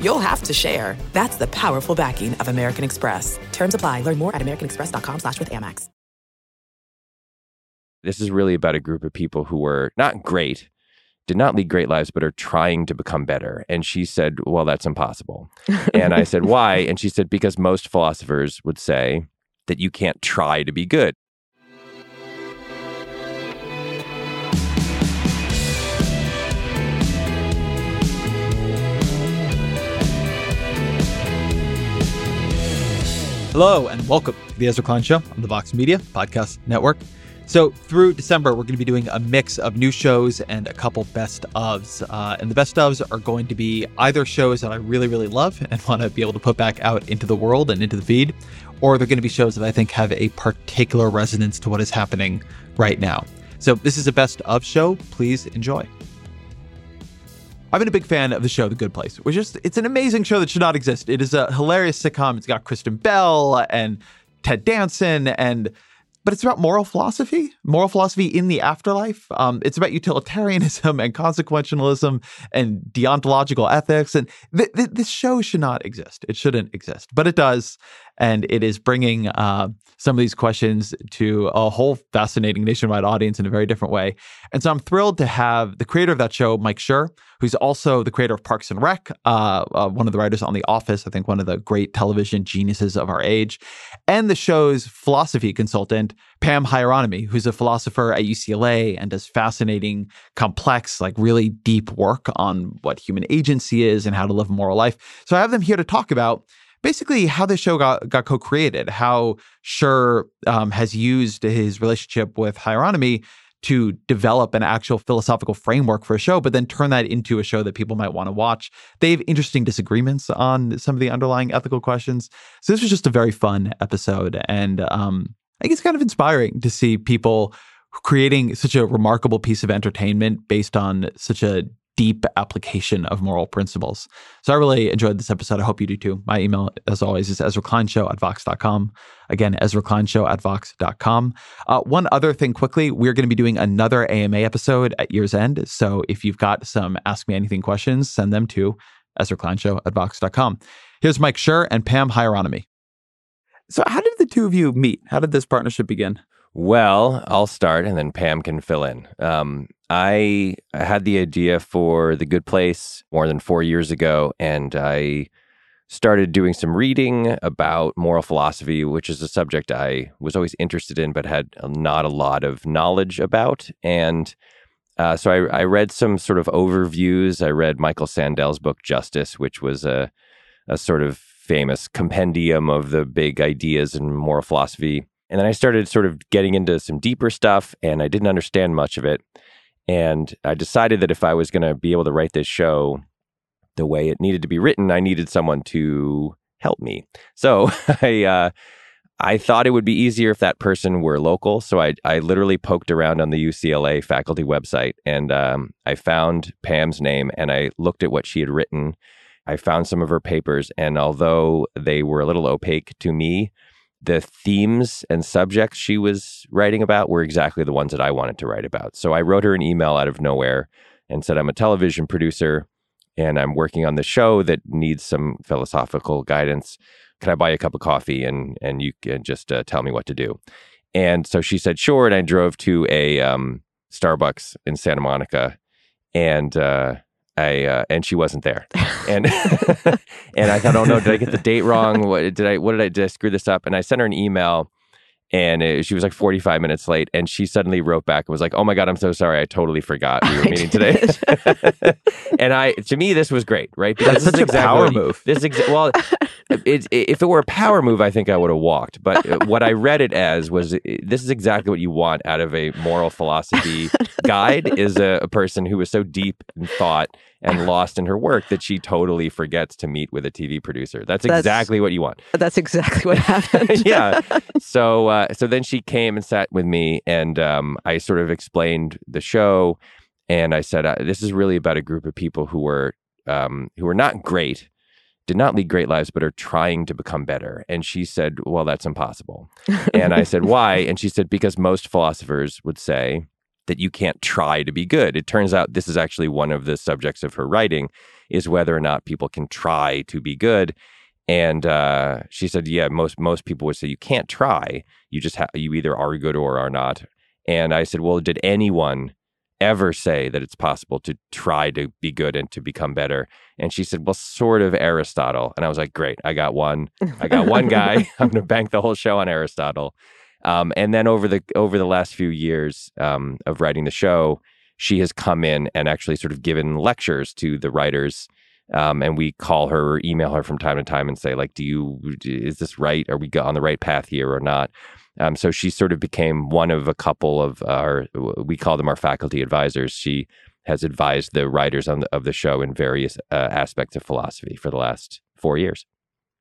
you'll have to share. That's the powerful backing of American Express. Terms apply. Learn more at americanexpress.com slash with Amex. This is really about a group of people who were not great, did not lead great lives, but are trying to become better. And she said, Well, that's impossible. and I said, Why? And she said, Because most philosophers would say that you can't try to be good. Hello and welcome to the Ezra Klein Show on the Vox Media Podcast Network. So, through December, we're going to be doing a mix of new shows and a couple best ofs. Uh, and the best ofs are going to be either shows that I really, really love and want to be able to put back out into the world and into the feed, or they're going to be shows that I think have a particular resonance to what is happening right now. So, this is a best of show. Please enjoy. I've been a big fan of the show The Good Place, which is it's an amazing show that should not exist. It is a hilarious sitcom. It's got Kristen Bell and Ted Danson and but it's about moral philosophy, moral philosophy in the afterlife. Um, it's about utilitarianism and consequentialism and deontological ethics. And th- th- this show should not exist. It shouldn't exist, but it does. And it is bringing uh, some of these questions to a whole fascinating nationwide audience in a very different way. And so I'm thrilled to have the creator of that show, Mike Schur, who's also the creator of Parks and Rec, uh, uh, one of the writers on The Office, I think one of the great television geniuses of our age, and the show's philosophy consultant, Pam Hieronymi, who's a philosopher at UCLA and does fascinating, complex, like really deep work on what human agency is and how to live a moral life. So I have them here to talk about basically how the show got, got co-created, how Schur um, has used his relationship with Hieronymi to develop an actual philosophical framework for a show, but then turn that into a show that people might want to watch. They have interesting disagreements on some of the underlying ethical questions. So this was just a very fun episode. And um, I think it's kind of inspiring to see people creating such a remarkable piece of entertainment based on such a deep application of moral principles. So I really enjoyed this episode. I hope you do too. My email, as always, is Ezra Klein Show at Vox.com. Again, Ezra Klein Show at Vox.com. Uh, one other thing quickly, we're going to be doing another AMA episode at year's end. So if you've got some Ask Me Anything questions, send them to Ezra Klein Show at Vox.com. Here's Mike Schur and Pam Hieronymi. So how did the two of you meet? How did this partnership begin? Well, I'll start and then Pam can fill in. Um, I had the idea for The Good Place more than four years ago, and I started doing some reading about moral philosophy, which is a subject I was always interested in, but had not a lot of knowledge about. And uh, so I, I, read some sort of overviews. I read Michael Sandel's book, Justice, which was a, a sort of famous compendium of the big ideas in moral philosophy. And then I started sort of getting into some deeper stuff and I didn't understand much of it. And I decided that if I was going to be able to write this show the way it needed to be written, I needed someone to help me. So I, uh, I thought it would be easier if that person were local. So I, I literally poked around on the UCLA faculty website and um, I found Pam's name and I looked at what she had written. I found some of her papers. And although they were a little opaque to me, the themes and subjects she was writing about were exactly the ones that I wanted to write about. So I wrote her an email out of nowhere and said, I'm a television producer and I'm working on the show that needs some philosophical guidance. Can I buy you a cup of coffee and and you can just uh, tell me what to do? And so she said, sure. And I drove to a um, Starbucks in Santa Monica and uh, I uh, and she wasn't there, and and I thought, oh no, did I get the date wrong? What did I? What did I? Did I screw this up? And I sent her an email, and it, she was like 45 minutes late, and she suddenly wrote back and was like, "Oh my god, I'm so sorry, I totally forgot we were meeting today." and I, to me, this was great, right? Because That's such a exactly power move. This exa- well, it, if it were a power move, I think I would have walked. But uh, what I read it as was uh, this is exactly what you want out of a moral philosophy guide: is a, a person who is so deep in thought and lost in her work that she totally forgets to meet with a TV producer. That's, That's- exactly what you want. That's exactly what happened. yeah. So uh, so then she came and sat with me, and um, I sort of explained the show, and I said, uh, "This is really about a group of people who were um, who were not great." Did not lead great lives, but are trying to become better. And she said, Well, that's impossible. And I said, Why? And she said, Because most philosophers would say that you can't try to be good. It turns out this is actually one of the subjects of her writing is whether or not people can try to be good. And uh, she said, "Yeah, most most people would say you can't try. You just ha- you either are good or are not." And I said, "Well, did anyone ever say that it's possible to try to be good and to become better?" And she said, "Well, sort of Aristotle." And I was like, "Great, I got one. I got one guy. I'm going to bank the whole show on Aristotle." Um, and then over the over the last few years um, of writing the show, she has come in and actually sort of given lectures to the writers. Um, and we call her or email her from time to time and say like do you is this right? Are we on the right path here or not? Um, so she sort of became one of a couple of our we call them our faculty advisors. She has advised the writers on the, of the show in various uh, aspects of philosophy for the last four years.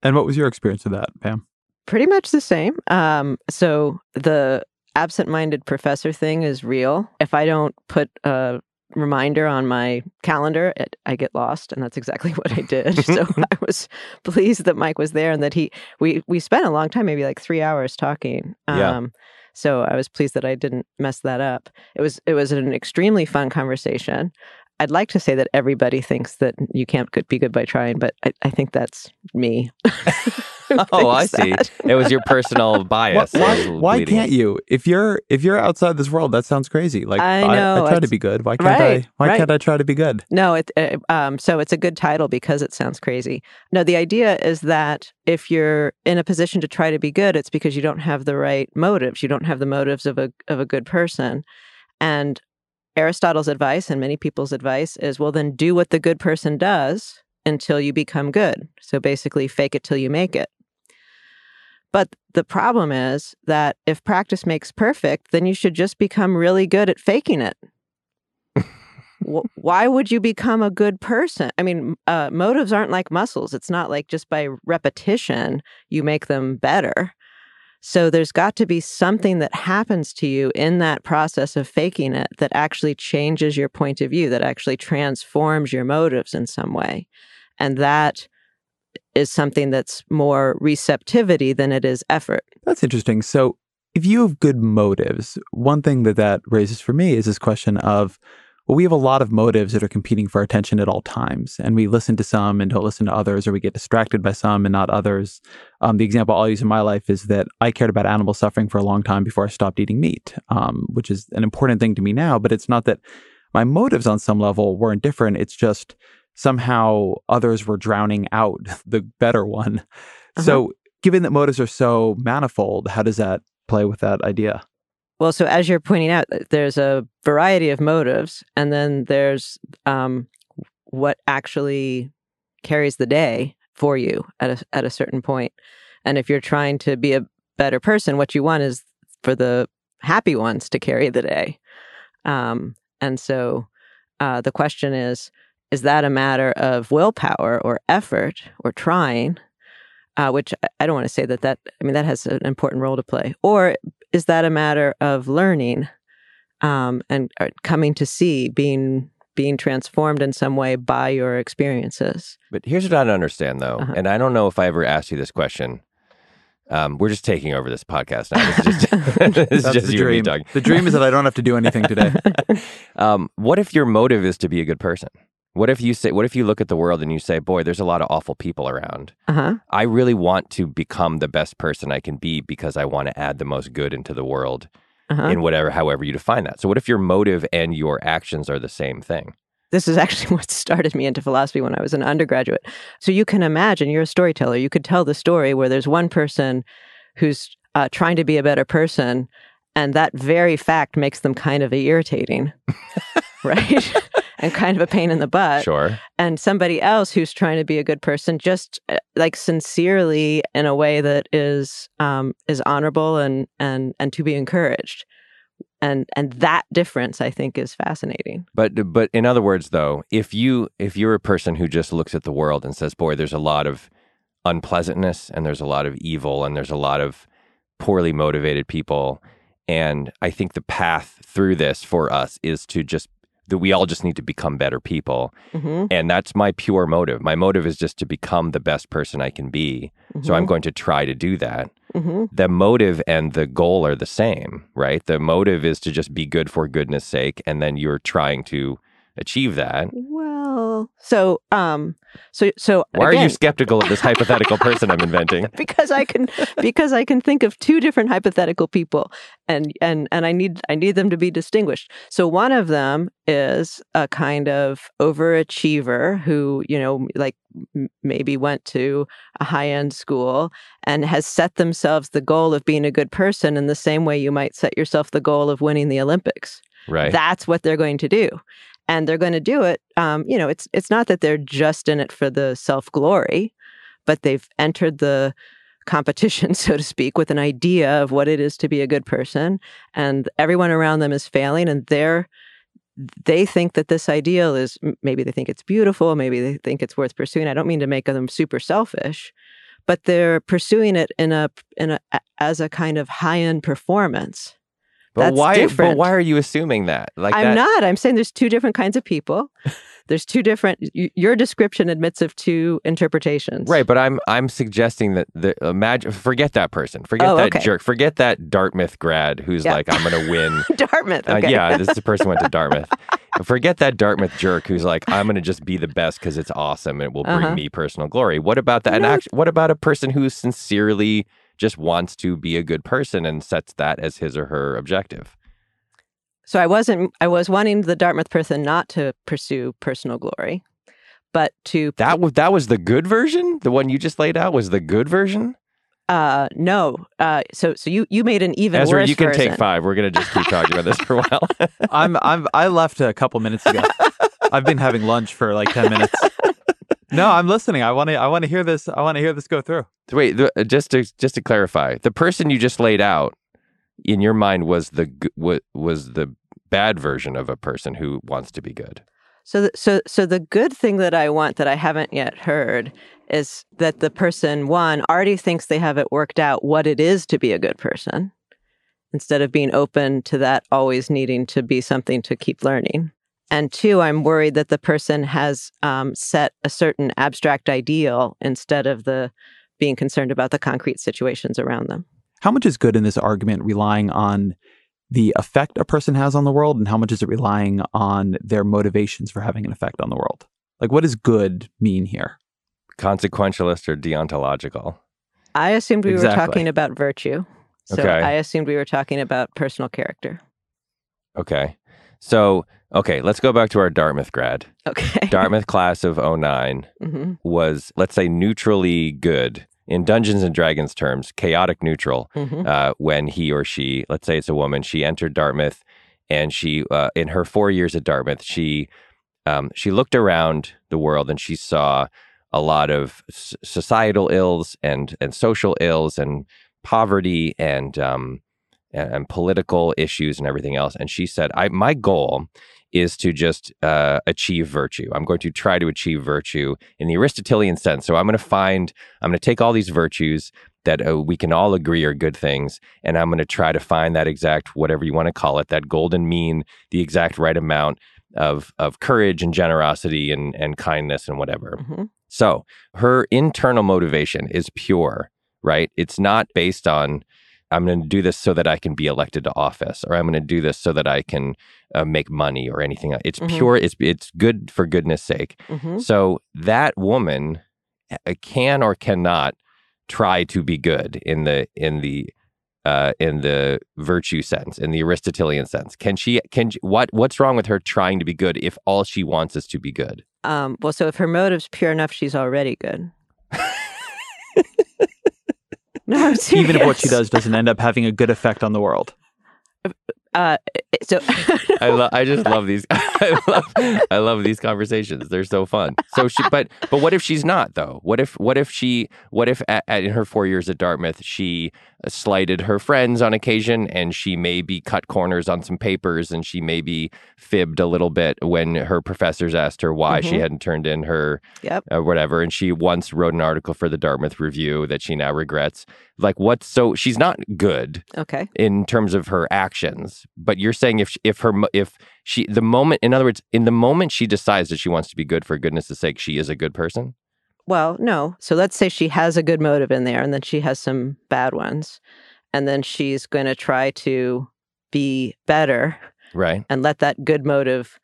And what was your experience with that, Pam? Pretty much the same. Um, so the absent-minded professor thing is real. If I don't put a reminder on my calendar, it, I get lost, and that's exactly what I did. so I was pleased that Mike was there and that he we we spent a long time, maybe like three hours talking. Yeah. Um, so I was pleased that I didn't mess that up. It was it was an extremely fun conversation. I'd like to say that everybody thinks that you can't be good by trying, but I, I think that's me. oh i see it was your personal bias why, why can't you? If you're if you're outside this world, that sounds crazy. Like I know, I, try to be good. Why can't right, I? Why right. can't I try to be good? No, it, uh, um, so it's a good title because it sounds crazy. No, the idea is that if you're in a position to try to be good, it's because you don't have the right motives. You don't have the motives of a of a good person. And Aristotle's advice and many people's advice is, well, then do what the good person does until you become good. So basically, fake it till you make it. But the problem is that if practice makes perfect, then you should just become really good at faking it. Why would you become a good person? I mean, uh, motives aren't like muscles. It's not like just by repetition you make them better. So there's got to be something that happens to you in that process of faking it that actually changes your point of view, that actually transforms your motives in some way. And that is something that's more receptivity than it is effort. That's interesting. So, if you have good motives, one thing that that raises for me is this question of, well, we have a lot of motives that are competing for attention at all times, and we listen to some and don't listen to others, or we get distracted by some and not others. Um, the example I'll use in my life is that I cared about animal suffering for a long time before I stopped eating meat, um, which is an important thing to me now. But it's not that my motives on some level weren't different. It's just somehow others were drowning out the better one. So, given that motives are so manifold, how does that play with that idea? Well, so as you're pointing out, there's a variety of motives, and then there's um, what actually carries the day for you at a at a certain point. And if you're trying to be a better person, what you want is for the happy ones to carry the day. Um, and so uh, the question is: Is that a matter of willpower or effort or trying? Uh, which I- I don't want to say that that I mean that has an important role to play, or is that a matter of learning um, and uh, coming to see being being transformed in some way by your experiences But here's what I don't understand, though, Uh-huh. and I don't know if I ever asked you this question. Um, we're just taking over this podcast now. This is just, this is That's just the you and me dream. talking. The dream is that I don't have to do anything today. Um, what if your motive is to be a good person? What if you say? What if you look at the world and you say, "Boy, there's a lot of awful people around. uh-huh I really want to become the best person I can be because I want to add the most good into the world uh-huh in whatever, however you define that." So, what if your motive and your actions are the same thing? this is actually what started me into philosophy when I was an undergraduate. So you can imagine you're a storyteller. You could tell the story where there's one person who's uh, trying to be a better person, and that very fact makes them kind of irritating, right? and kind of a pain in the butt. sure. and somebody else who's trying to be a good person just uh, like sincerely in a way that is um is honorable and and and to be encouraged and and that difference i think is fascinating But but in other words, though, if you if you're a person who just looks at the world and says, "Boy, there's a lot of unpleasantness and there's a lot of evil and there's a lot of poorly motivated people," and I think the path through this for us is to just that we all just need to become better people, hmm and that's my pure motive. My motive is just to become the best person I can be. So I'm going to try to do that. hmm The motive and the goal are the same, right? The motive is to just be good for goodness sake, and then you're trying to achieve that. well so um so so Why are you skeptical of this hypothetical person I'm inventing? because I can because I can think of two different hypothetical people and and and I need I need them to be distinguished. So one of them is a kind of overachiever who, you know, like m- maybe went to a high-end school and has set themselves the goal of being a good person in the same way you might set yourself the goal of winning the Olympics. Right. That's what they're going to do. And they're going to do it. Um, you know, it's it's not that they're just in it for the self glory, but they've entered the competition, so to speak, with an idea of what it is to be a good person, and everyone around them is failing, and they're they think that this ideal is maybe they think it's beautiful, maybe they think it's worth pursuing. I don't mean to make them super selfish, but they're pursuing it in a in a as a kind of high end performance. But that's why? But why are you assuming that? Like I'm that, not. I'm saying there's two different kinds of people. There's two different. Your description admits of two interpretations. Right, but I'm I'm suggesting that the imagine forget that person, forget Oh, that okay. jerk, forget that Dartmouth grad who's Yeah. like I'm going to win. Dartmouth. Uh, yeah, this is a person who went to Dartmouth. Forget that Dartmouth jerk who's like, I'm going to just be the best because it's awesome and it will bring Uh-huh. me personal glory. What about that? And actually, what about a person who's sincerely just wants to be a good person and sets that as his or her objective? So I wasn't. I was wanting the Dartmouth person not to pursue personal glory, but to That was that was the good version. The one you just laid out was the good version. uh no. Uh, so so you you made an even Ezra, worse you can version. take five. We're going to just keep talking about this for a while. I'm I'm I left a couple minutes ago. I've been having lunch for like ten minutes. No, I'm listening. I want to I want to hear this. I want to hear this go through. Wait, the, uh, just to just to clarify, the person you just laid out in your mind was the g- wa- was the bad version of a person who wants to be good. So, th- so, so the good thing that I want that I haven't yet heard is that the person one already thinks they have it worked out what it is to be a good person, instead of being open to that always needing to be something to keep learning. And two, I'm worried that the person has um, set a certain abstract ideal instead of the being concerned about the concrete situations around them. How much is good in this argument relying on the effect a person has on the world, and how much is it relying on their motivations for having an effect on the world? Like, what does good mean here? Consequentialist or deontological? I assumed we were talking about virtue. So Okay. I assumed we were talking about personal character. Okay. So, okay, let's go back to our Dartmouth grad. Okay. Dartmouth class of 09 hmm was, let's say, neutrally good. In Dungeons and Dragons terms, chaotic neutral. hmm uh, when he or she, let's say it's a woman, she entered Dartmouth, and she, uh, in her four years at Dartmouth, she um, she looked around the world and she saw a lot of s- societal ills and and social ills and poverty and um, and, and political issues and everything else. And she said, "I my goal." Is to just uh, achieve virtue. I'm going to try to achieve virtue in the Aristotelian sense. So I'm going to find, I'm going to take all these virtues that uh, we can all agree are good things. And I'm going to try to find that exact, whatever you want to call it, that golden mean, the exact right amount of, of courage and generosity and, and kindness and whatever. hmm So her internal motivation is pure, right? It's not based on, I'm going to do this so that I can be elected to office, or I'm going to do this so that I can uh, make money or anything. It's Mhm. pure. It's it's good for goodness sake. hmm So that woman can or cannot try to be good in the in the uh, in the virtue sense, in the Aristotelian sense. Can she? Can she- what? What's wrong with her trying to be good if all she wants is to be good? Um, well, so if her motive's pure enough, she's already good. no, I'm. Even if what she does doesn't end up having a good effect on the world. Uh, so I love. I just love these. I love. I love these conversations. They're so fun. So she, but but what if she's not though? What if what if she what if at, at, in her four years at Dartmouth she slighted her friends on occasion and she maybe cut corners on some papers and she maybe fibbed a little bit when her professors asked her why she Mhm. hadn't turned in her Yep. uh, whatever and she once wrote an article for the Dartmouth Review that she now regrets like what so she's not good Okay. in terms of her actions but you're saying if if her if she the moment in other words in the moment she decides that she wants to be good for goodness sake she is a good person Well, no. So let's say she has a good motive in there and then she has some bad ones. And then she's going to try to be better right and let that good motive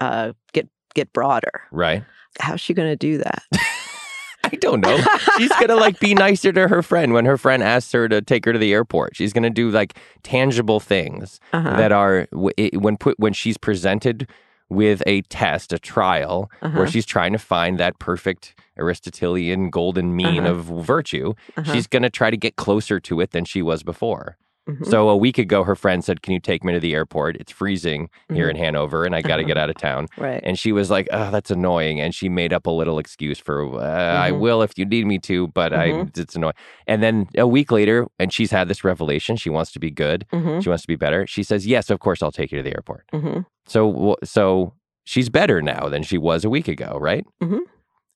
uh, get get broader. right How's she going to do that? I don't know. She's gonna like be nicer to her friend when her friend asks her to take her to the airport. She's gonna do like tangible things Uh-huh. that are when put when she's presented with a test, a trial, Uh-huh. where she's trying to find that perfect Aristotelian golden mean Uh-huh. of virtue. Uh-huh. She's gonna try to get closer to it than she was before. Mhm. So a week ago, her friend said, "Can you take me to the airport? It's freezing here Mhm. in Hanover, and I got to Uh-huh. get out of town." right. And she was like, "Oh, that's annoying." And she made up a little excuse for, uh, "I Mhm. will if you need me to, but I Mhm. it's annoying." And then a week later, and she's had this revelation. She wants to be good. hmm She wants to be better. She says, "Yes, of course, I'll take you to the airport." hmm So, so she's better now than she was a week ago, right?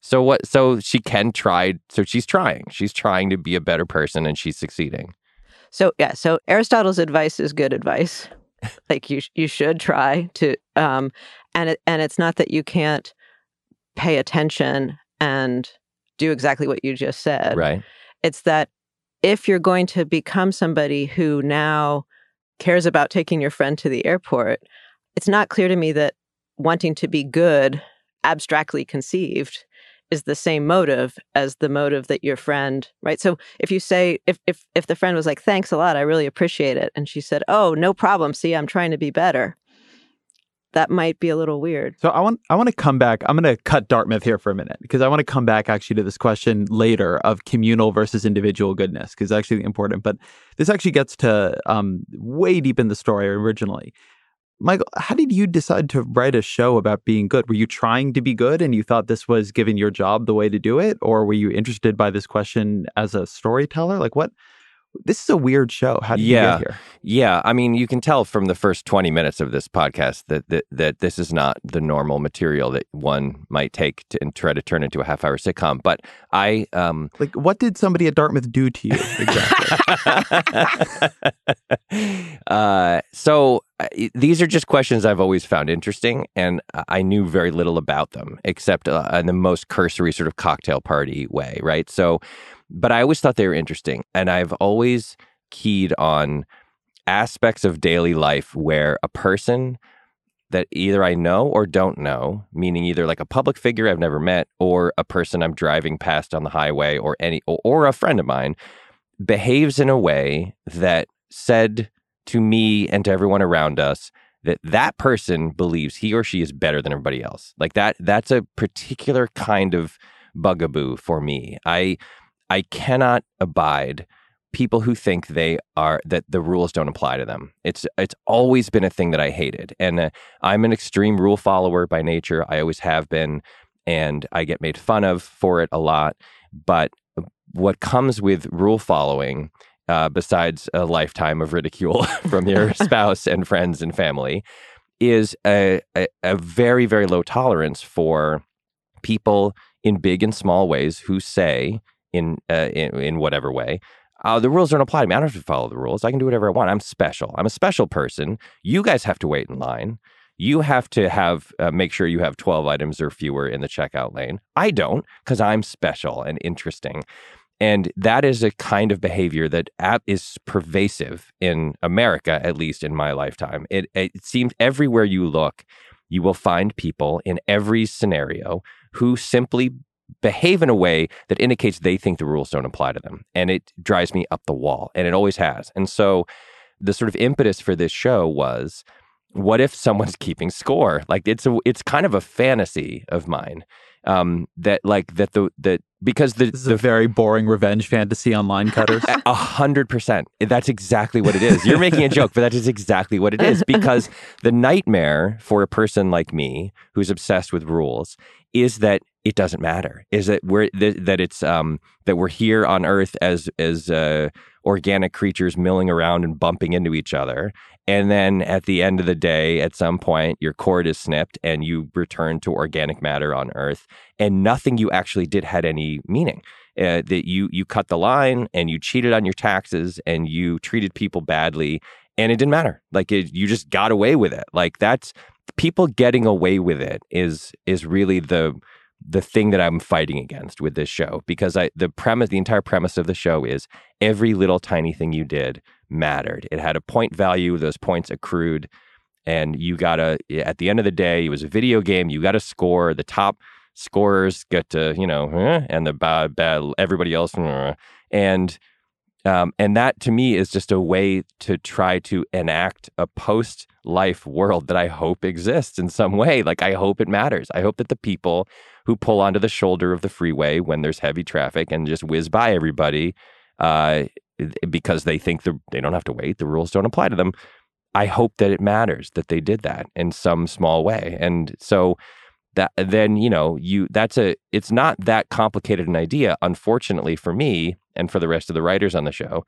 So what? So she can try. So she's trying. She's trying to be a better person, and she's succeeding. So yeah, so Aristotle's advice is good advice. like you, you should try to, um, and it, and it's not that you can't pay attention and do exactly what you just said. right? It's that if you're going to become somebody who now cares about taking your friend to the airport, it's not clear to me that wanting to be good, abstractly conceived, is the same motive as the motive that your friend, right? So if you say if if if the friend was like, "Thanks a lot, I really appreciate it," and she said, "Oh, no problem. See, I'm trying to be better." That might be a little weird. So I want I want to come back. I'm going to cut Dartmouth here for a minute because I want to come back actually to this question later of communal versus individual goodness because it's actually important. But this actually gets to um, way deep in the story originally. Michael, how did you decide to write a show about being good? Were you trying to be good and you thought this was giving your job the way to do it, or were you interested by this question as a storyteller? Like what? This is a weird show. How did Yeah. you get here? Yeah, I mean, you can tell from the first 20 minutes of this podcast that that, that this is not the normal material that one might take to, and try to turn into a half hour sitcom. But I, um, Like, what did somebody at Dartmouth do to you exactly? uh, so these are just questions I've always found interesting, and I knew very little about them except uh, in the most cursory sort of cocktail party way, right? So, but I always thought they were interesting, and I've always keyed on aspects of daily life where a person that either I know or don't know, meaning either like a public figure I've never met or a person I'm driving past on the highway or any or, or a friend of mine behaves in a way that said to me and to everyone around us that that person believes he or she is better than everybody else. Like that that's a particular kind of bugaboo for me. I I cannot abide people who think they are that the rules don't apply to them. It's it's always been a thing that I hated. And uh, I'm an extreme rule follower by nature. I always have been and I get made fun of for it a lot, but what comes with rule following uh, besides a lifetime of ridicule from your spouse and friends and family is a, a, a very very low tolerance for people in big and small ways who say in uh, in, in whatever way uh, the rules don't apply to me. I don't have to follow the rules. I can do whatever I want. I'm special. I'm a special person. You guys have to wait in line. You have to have uh, make sure you have 12 items or fewer in the checkout lane. I don't because I'm special and interesting. And that is a kind of behavior that is pervasive in America, at least in my lifetime. It, it seems everywhere you look, you will find people in every scenario who simply behave in a way that indicates they think the rules don't apply to them. And it drives me up the wall, and it always has. And so the sort of impetus for this show was what if someone's keeping score? Like it's a it's kind of a fantasy of mine. Um, that like that the that because the This is the a very boring revenge fantasy on line cutters. a hundred percent. That's exactly what it is. You're making a joke, but that is exactly what it is. Because the nightmare for a person like me who's obsessed with rules is that it doesn't matter. Is that we're that, that it's um that we're here on Earth as as uh, organic creatures milling around and bumping into each other, and then at the end of the day, at some point, your cord is snipped and you return to organic matter on Earth, and nothing you actually did had any meaning. Uh, that you you cut the line and you cheated on your taxes and you treated people badly, and it didn't matter. Like it, you just got away with it. Like that's people getting away with it is is really the the thing that I'm fighting against with this show because I the premise the entire premise of the show is every little tiny thing you did mattered. It had a point value, those points accrued and you got to at the end of the day it was a video game, you got to score the top scorers get to, you know, eh, and the bad bad everybody else eh. and um, and that to me is just a way to try to enact a post life world that I hope exists in some way. Like, I hope it matters. I hope that the people who pull onto the shoulder of the freeway when there's heavy traffic and just whiz by everybody uh, because they think the, they don't have to wait, the rules don't apply to them. I hope that it matters that they did that in some small way. And so, that then you know you that's a it's not that complicated an idea unfortunately for me and for the rest of the writers on the show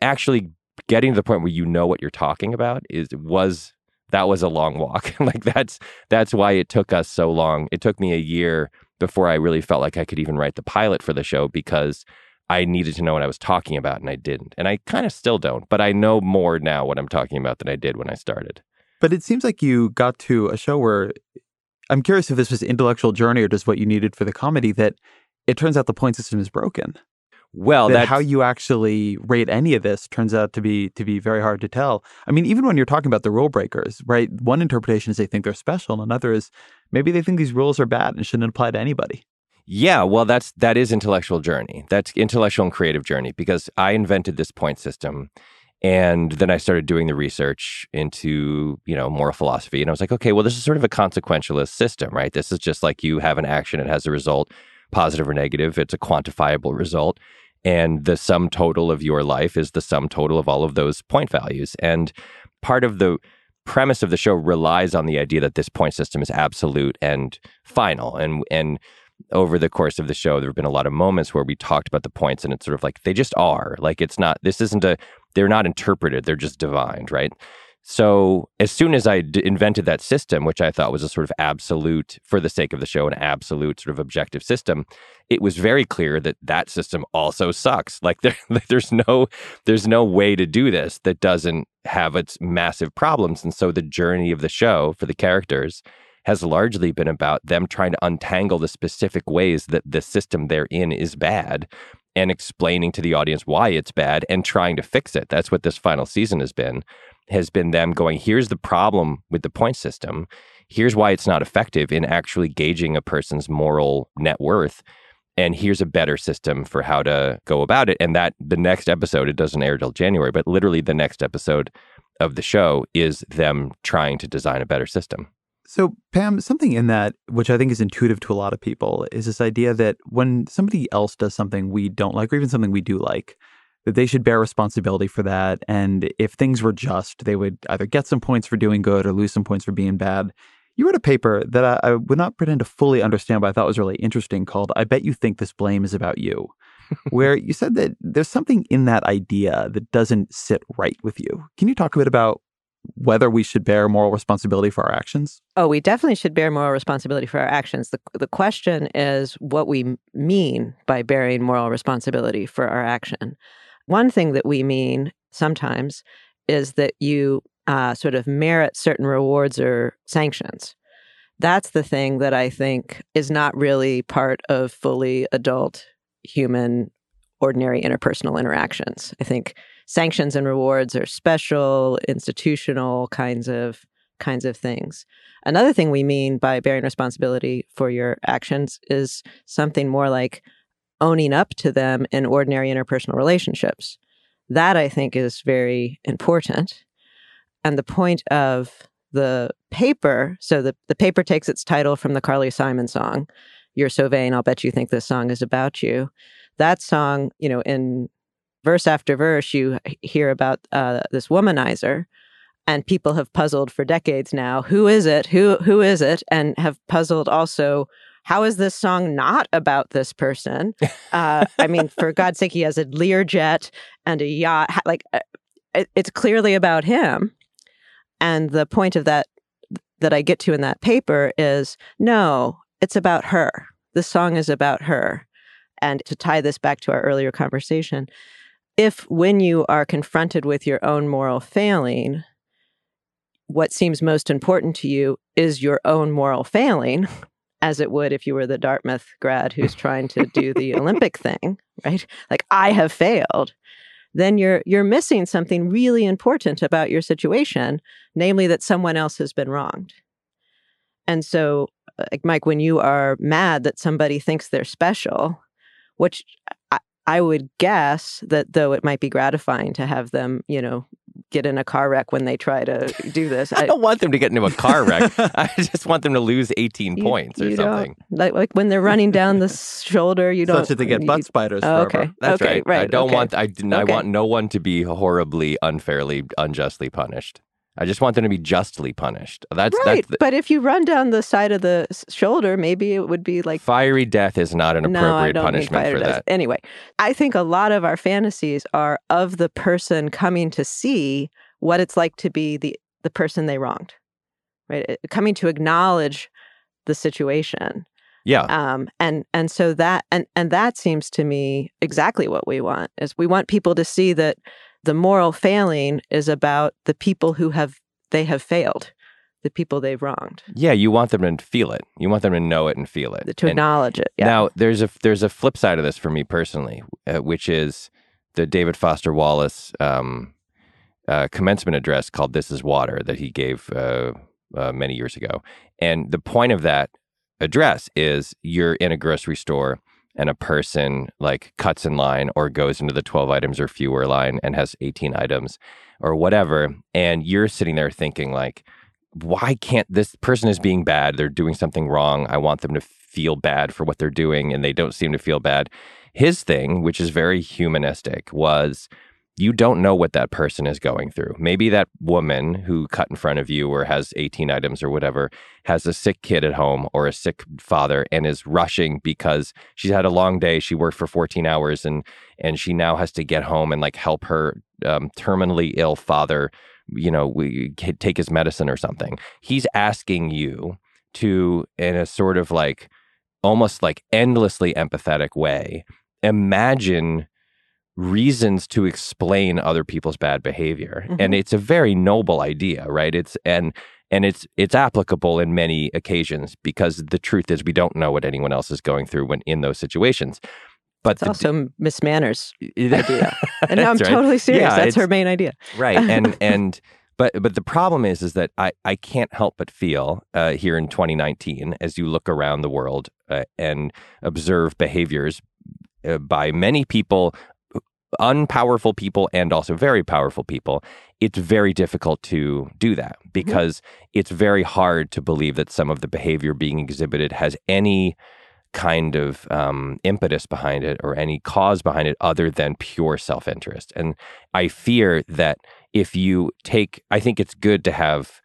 actually getting to the point where you know what you're talking about is was that was a long walk like that's that's why it took us so long it took me a year before i really felt like i could even write the pilot for the show because i needed to know what i was talking about and i didn't and i kind of still don't but i know more now what i'm talking about than i did when i started but it seems like you got to a show where I'm curious if this was intellectual journey or just what you needed for the comedy that it turns out the point system is broken. well that how you actually rate any of this turns out to be to be very hard to tell. I mean, even when you're talking about the rule breakers, right? One interpretation is they think they're special, and another is maybe they think these rules are bad and shouldn't apply to anybody. Yeah, well, that's that is intellectual journey. That's intellectual and creative journey because I invented this point system, and then I started doing the research into you know moral philosophy, and I was like, okay, well, this is sort of a consequentialist system, right? This is just like you have an action, it has a result, positive or negative. It's a quantifiable result, and the sum total of your life is the sum total of all of those point values. And part of the premise of the show relies on the idea that this point system is absolute and final, and and over the course of the show, there have been a lot of moments where we talked about the points, and it's sort of like they just are. Like it's not. This isn't a. They're not interpreted. They're just divined, right? So as soon as I d- invented that system, which I thought was a sort of absolute, for the sake of the show, an absolute sort of objective system, it was very clear that that system also sucks. Like there, there's no, there's no way to do this that doesn't have its massive problems. And so the journey of the show for the characters has largely been about them trying to untangle the specific ways that the system they're in is bad and explaining to the audience why it's bad and trying to fix it. That's what this final season has been has been them going, here's the problem with the point system. Here's why it's not effective in actually gauging a person's moral net worth. And here's a better system for how to go about it. And that the next episode, it doesn't air till January, but literally the next episode of the show is them trying to design a better system. So, Pam, something in that, which I think is intuitive to a lot of people, is this idea that when somebody else does something we don't like, or even something we do like, that they should bear responsibility for that. And if things were just, they would either get some points for doing good or lose some points for being bad. You wrote a paper that I, I would not pretend to fully understand, but I thought was really interesting called I Bet You Think This Blame is About You, where you said that there's something in that idea that doesn't sit right with you. Can you talk a bit about whether we should bear moral responsibility for our actions? Oh, we definitely should bear moral responsibility for our actions. The, the question is what we mean by bearing moral responsibility for our action. One thing that we mean sometimes is that you uh, sort of merit certain rewards or sanctions. That's the thing that I think is not really part of fully adult human, ordinary interpersonal interactions. I think sanctions and rewards are special, institutional kinds of kinds of things. Another thing we mean by bearing responsibility for your actions is something more like owning up to them in ordinary interpersonal relationships. That I think is very important. And the point of the paper, so the, the paper takes its title from the Carly Simon song. You're so vain, I'll bet you think this song is about you. That song, you know, in verse after verse, you hear about uh, this womanizer, and people have puzzled for decades now. Who is it? Who who is it? And have puzzled also. How is this song not about this person? Uh, I mean, for God's sake, he has a Learjet and a yacht. Like, uh, it, it's clearly about him. And the point of that that I get to in that paper is no, it's about her. The song is about her. And to tie this back to our earlier conversation, if when you are confronted with your own moral failing, what seems most important to you is your own moral failing, as it would if you were the Dartmouth grad who's trying to do the Olympic thing, right? Like I have failed. Then you're you're missing something really important about your situation, namely that someone else has been wronged. And so, uh, like Mike, when you are mad that somebody thinks they're special, which I, I would guess that though it might be gratifying to have them, you know, get in a car wreck when they try to do this. I, I, don't want them to get into a car wreck. I just want them to lose 18 you, points or something. Like, like when they're running down the shoulder, you don't. Such that they get butt spiders oh, Okay. That's okay, right. right. I don't okay. want, I, okay. I want no one to be horribly, unfairly, unjustly punished. I just want them to be justly punished. That's right. That's the, but if you run down the side of the shoulder, maybe it would be like fiery death is not an appropriate no, punishment for death. that. Anyway, I think a lot of our fantasies are of the person coming to see what it's like to be the the person they wronged, right? Coming to acknowledge the situation. Yeah. Um, and and so that and and that seems to me exactly what we want is we want people to see that the moral failing is about the people who have they have failed, the people they've wronged. Yeah, you want them to feel it. You want them to know it and feel it. To and acknowledge it. Yeah. Now, there's a there's a flip side of this for me personally, uh, which is the David Foster Wallace um, uh, commencement address called "This Is Water" that he gave uh, uh many years ago. And the point of that address is you're in a grocery store and a person like cuts in line or goes into the 12 items or fewer line and has 18 items or whatever and you're sitting there thinking like why can't this person is being bad? They're doing something wrong. I want them to feel bad for what they're doing and they don't seem to feel bad. His thing which is very humanistic was you don't know what that person is going through. Maybe that woman who cut in front of you or has 18 items or whatever has a sick kid at home or a sick father and is rushing because she's had a long day. She worked for 14 hours and and she now has to get home and like help her um, terminally ill father, you know, we take his medicine or something. He's asking you to in a sort of like almost like endlessly empathetic way imagine reasons to explain other people's bad behavior. Mm-hmm. and it's a very noble idea right? It's and and it's it's applicable in many occasions because the truth is we don't know what anyone else is going through when in those situations. But it's also Miss Manners idea and no, i'm right. totally serious. Yeah, that's her main idea. Right and and but but the problem is is that I, I can't help but feel uh, here in 2019 as you look around the world uh, and observe behaviors uh, by many people unpowerful people and also very powerful people, it's very difficult to do that mm-hmm. because mm-hmm. it's very hard to believe that some of the behavior being exhibited has any kind of um, impetus behind it or any cause behind it other than pure self interest. And I fear that if you take, I think it's good to have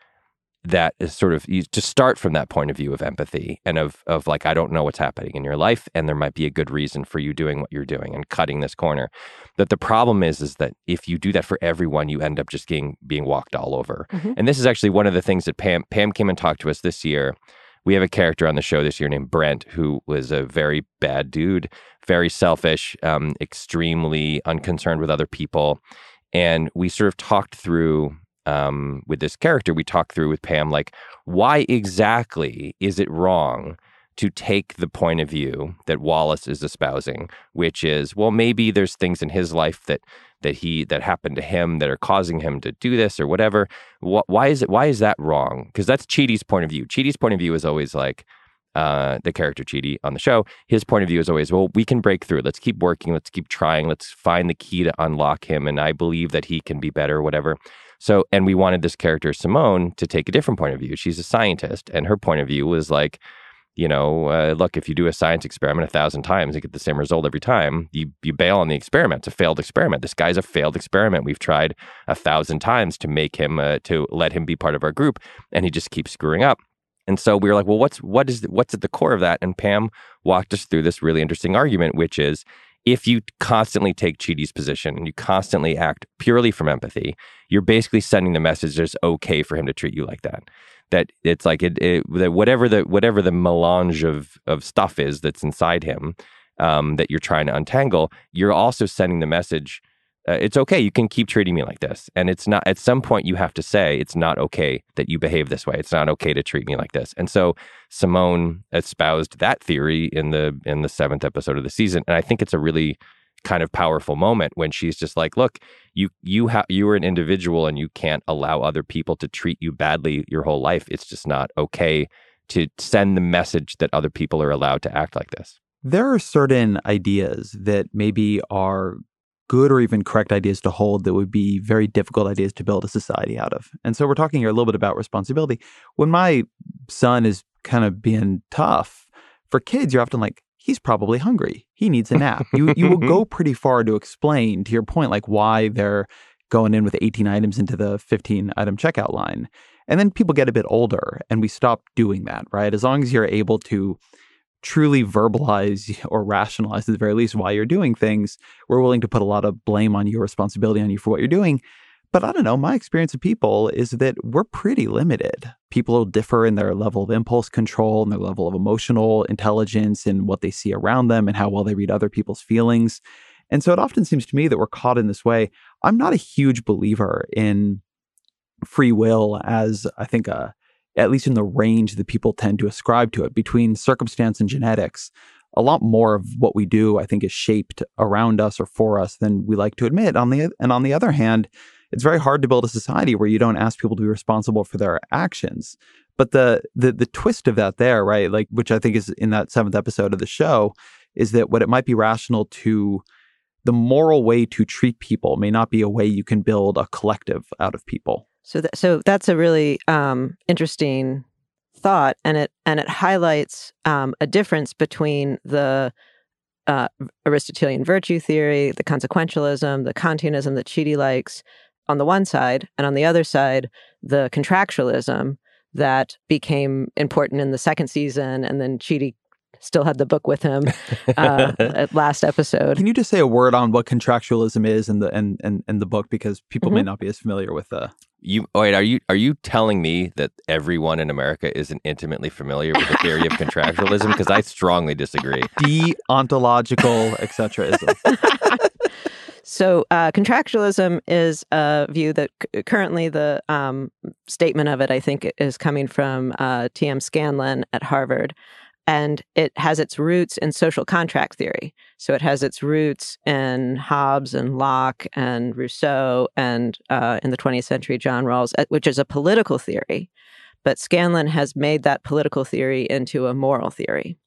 that is sort of you, to start from that point of view of empathy and of of like I don't know what's happening in your life and there might be a good reason for you doing what you're doing and cutting this corner. That the problem is is that if you do that for everyone, you end up just being being walked all over. Mm-hmm. And this is actually one of the things that Pam Pam came and talked to us this year. We have a character on the show this year named Brent who was a very bad dude, very selfish, um, extremely unconcerned with other people. And we sort of talked through um, with this character, we talk through with Pam, like, why exactly is it wrong to take the point of view that Wallace is espousing, which is, well, maybe there's things in his life that that he that happened to him that are causing him to do this or whatever. why is it? Why is that wrong? Because that's Chidi's point of view. Chidi's point of view is always like. Uh, the character Chidi on the show, his point of view is always, well, we can break through. Let's keep working. Let's keep trying. Let's find the key to unlock him. And I believe that he can be better, whatever. So, and we wanted this character, Simone, to take a different point of view. She's a scientist, and her point of view was like, you know, uh, look, if you do a science experiment a thousand times and get the same result every time, you, you bail on the experiment. It's a failed experiment. This guy's a failed experiment. We've tried a thousand times to make him, uh, to let him be part of our group, and he just keeps screwing up. And so we were like, well, what's what is what's at the core of that? And Pam walked us through this really interesting argument, which is if you constantly take Chidi's position and you constantly act purely from empathy, you're basically sending the message that it's okay for him to treat you like that that it's like it, it that whatever the whatever the melange of of stuff is that's inside him um, that you're trying to untangle, you're also sending the message. Uh, it's okay. You can keep treating me like this, and it's not. At some point, you have to say it's not okay that you behave this way. It's not okay to treat me like this. And so Simone espoused that theory in the in the seventh episode of the season, and I think it's a really kind of powerful moment when she's just like, look, you you have you are an individual and you can't allow other people to treat you badly your whole life. It's just not okay to send the message that other people are allowed to act like this. There are certain ideas that maybe are good or even correct ideas to hold that would be very difficult ideas to build a society out of. And so we're talking here a little bit about responsibility. When my son is kind of being tough, for kids, you're often like, he's probably hungry. He needs a nap. You you will go pretty far to explain to your point like why they're going in with 18 items into the 15 item checkout line. And then people get a bit older and we stop doing that, right? As long as you're able to truly verbalize or rationalize at the very least why you're doing things, we're willing to put a lot of blame on you, responsibility on you for what you're doing. But I don't know, my experience of people is that we're pretty limited. People differ in their level of impulse control and their level of emotional intelligence and what they see around them and how well they read other people's feelings. And so it often seems to me that we're caught in this way. I'm not a huge believer in free will as I think a at least in the range that people tend to ascribe to it between circumstance and genetics. A lot more of what we do, I think, is shaped around us or for us than we like to admit. On the and on the other hand, it's very hard to build a society where you don't ask people to be responsible for their actions. But the the the twist of that there, right? Like which I think is in that seventh episode of the show, is that what it might be rational to the moral way to treat people may not be a way you can build a collective out of people. So th- so that's a really um, interesting thought, and it and it highlights um, a difference between the uh, Aristotelian virtue theory, the consequentialism, the Kantianism that Chidi likes, on the one side, and on the other side, the contractualism that became important in the second season, and then Chidi still had the book with him uh, at last episode. Can you just say a word on what contractualism is in the and and, and the book because people mm-hmm. may not be as familiar with the. You wait. Are you are you telling me that everyone in America isn't intimately familiar with the theory of contractualism? Because I strongly disagree. Deontological etc. So, uh, contractualism is a view that c- currently the um, statement of it, I think, is coming from uh, T.M. Scanlon at Harvard. And it has its roots in social contract theory. So it has its roots in Hobbes and Locke and Rousseau and uh, in the 20th century, John Rawls, uh, which is a political theory. But Scanlon has made that political theory into a moral theory.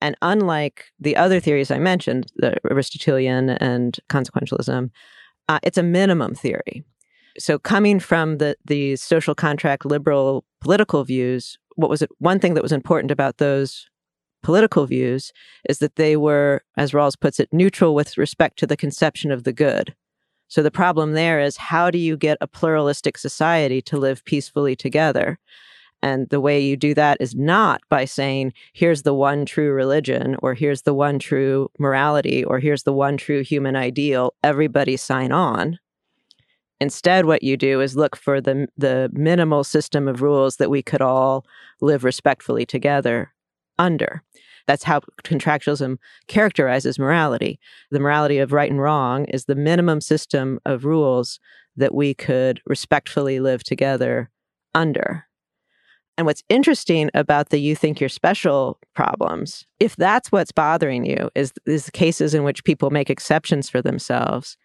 And unlike the other theories I mentioned, the Aristotelian and consequentialism, uh, it's a minimum theory. So coming from the the social contract liberal political views, what was it? One thing that was important about those political views is that they were, as Rawls puts it, neutral with respect to the conception of the good. So the problem there is how do you get a pluralistic society to live peacefully together? And the way you do that is not by saying, here's the one true religion, or here's the one true morality, or here's the one true human ideal. Everybody sign on. Instead, what you do is look for the, the minimal system of rules that we could all live respectfully together under. That's how contractualism characterizes morality. The morality of right and wrong is the minimum system of rules that we could respectfully live together under. And what's interesting about the you think you're special problems, if that's what's bothering you, is, is cases in which people make exceptions for themselves,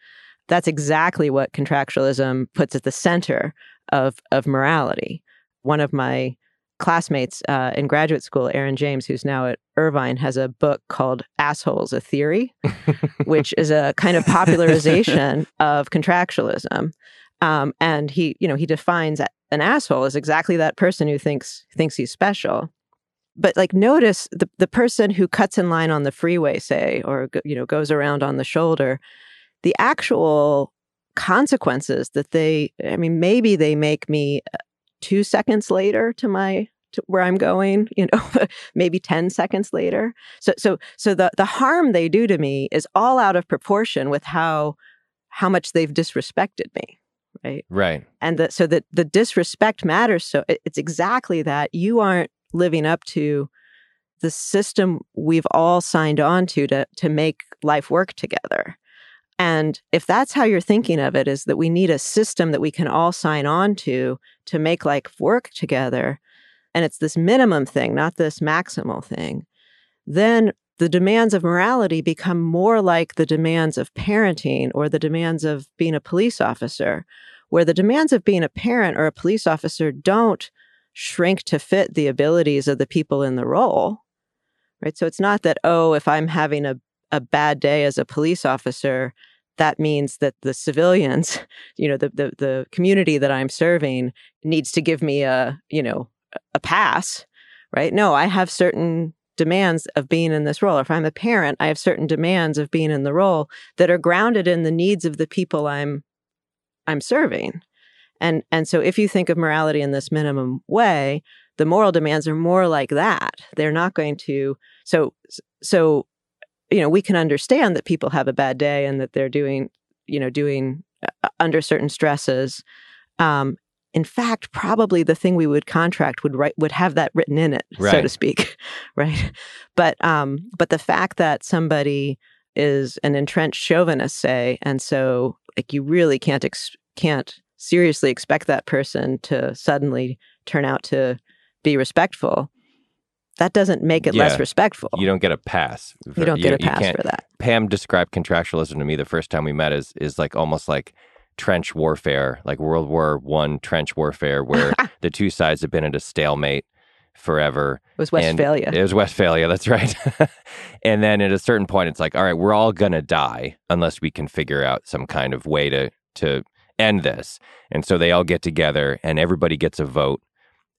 that's exactly what contractualism puts at the center of, of morality. One of my classmates uh, in graduate school, Aaron James, who's now at Irvine, has a book called Assholes, a Theory, which is a kind of popularization of contractualism. Um, and he, you know, he defines an asshole as exactly that person who thinks thinks he's special. but like notice the, the person who cuts in line on the freeway say or you know goes around on the shoulder the actual consequences that they i mean maybe they make me uh, 2 seconds later to my to where i'm going you know maybe 10 seconds later. So so so the the harm they do to me is all out of proportion with how how much they've disrespected me right? Right. and the, so that the disrespect matters so it, it's exactly that. You aren't living up to the system we've all signed on to to to make life work together and if that's how you're thinking of it is that we need a system that we can all sign on to to make life work together and it's this minimum thing not this maximal thing then the demands of morality become more like the demands of parenting or the demands of being a police officer where the demands of being a parent or a police officer don't shrink to fit the abilities of the people in the role. Right. So it's not that, oh, if I'm having a, a bad day as a police officer, that means that the civilians, you know, the, the the community that I'm serving needs to give me a, you know, a pass. Right. No, I have certain demands of being in this role. If I'm a parent, I have certain demands of being in the role that are grounded in the needs of the people I'm I'm serving. And and so if you think of morality in this minimum way, the moral demands are more like that. They're not going to so so you know, we can understand that people have a bad day and that they're doing, you know, doing uh, under certain stresses. Um, in fact, probably the thing we would contract would write would have that written in it, so to speak, right? But um, but the fact that somebody is an entrenched chauvinist, say, and so like you really can't ex- can't seriously expect that person to suddenly turn out to be respectful. That doesn't make it Yeah. less respectful. You don't get a pass. You don't get a pass for that. Pam described contractualism to me the first time we met as is like almost like trench warfare, like World War One trench warfare, where the two sides have been at a stalemate forever. It was And Westphalia. It was Westphalia, that's right. and then at a certain point, it's like, all right, we're all gonna die unless we can figure out some kind of way to to end this. And so they all get together, and everybody gets a vote,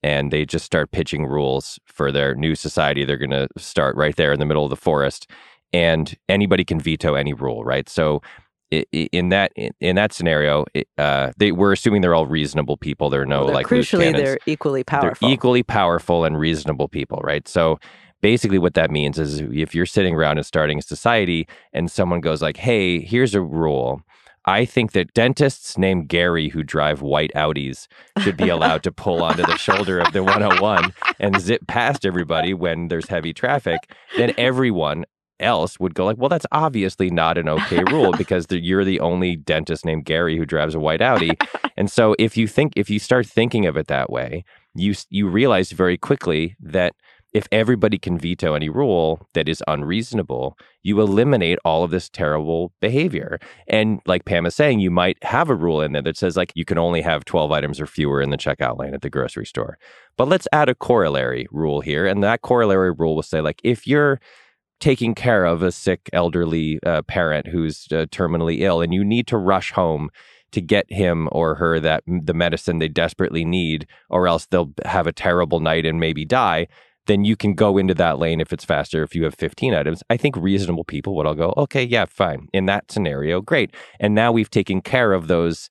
and they just start pitching rules for their new society. They're gonna start right there in the middle of the forest, and anybody can veto any rule, right? So. In that in that scenario, uh, they we're assuming they're all reasonable people. There are no Well, they're like crucially, they're equally powerful. they're equally powerful and reasonable people, right? So basically what that means is if you're sitting around and starting a society and someone goes like, "Hey, here's a rule. I think that dentists named Gary who drive white Audis should be allowed to pull onto the shoulder of the 101 and zip past everybody when there's heavy traffic." Then everyone else would go like, "Well, that's obviously not an okay rule because the, you're the only dentist named Gary who drives a white Audi." and so if you think if you start thinking of it that way, you you realize very quickly that if everybody can veto any rule that is unreasonable, you eliminate all of this terrible behavior. And like Pam is saying, you might have a rule in there that says like you can only have 12 items or fewer in the checkout lane at the grocery store. But let's add a corollary rule here. And that corollary rule will say like if you're taking care of a sick elderly uh, parent who's uh, terminally ill and you need to rush home to get him or her that the medicine they desperately need or else they'll have a terrible night and maybe die then you can go into that lane if it's faster. If you have 15 items i think reasonable people would all go okay yeah fine. In that scenario great. And now we've taken care of those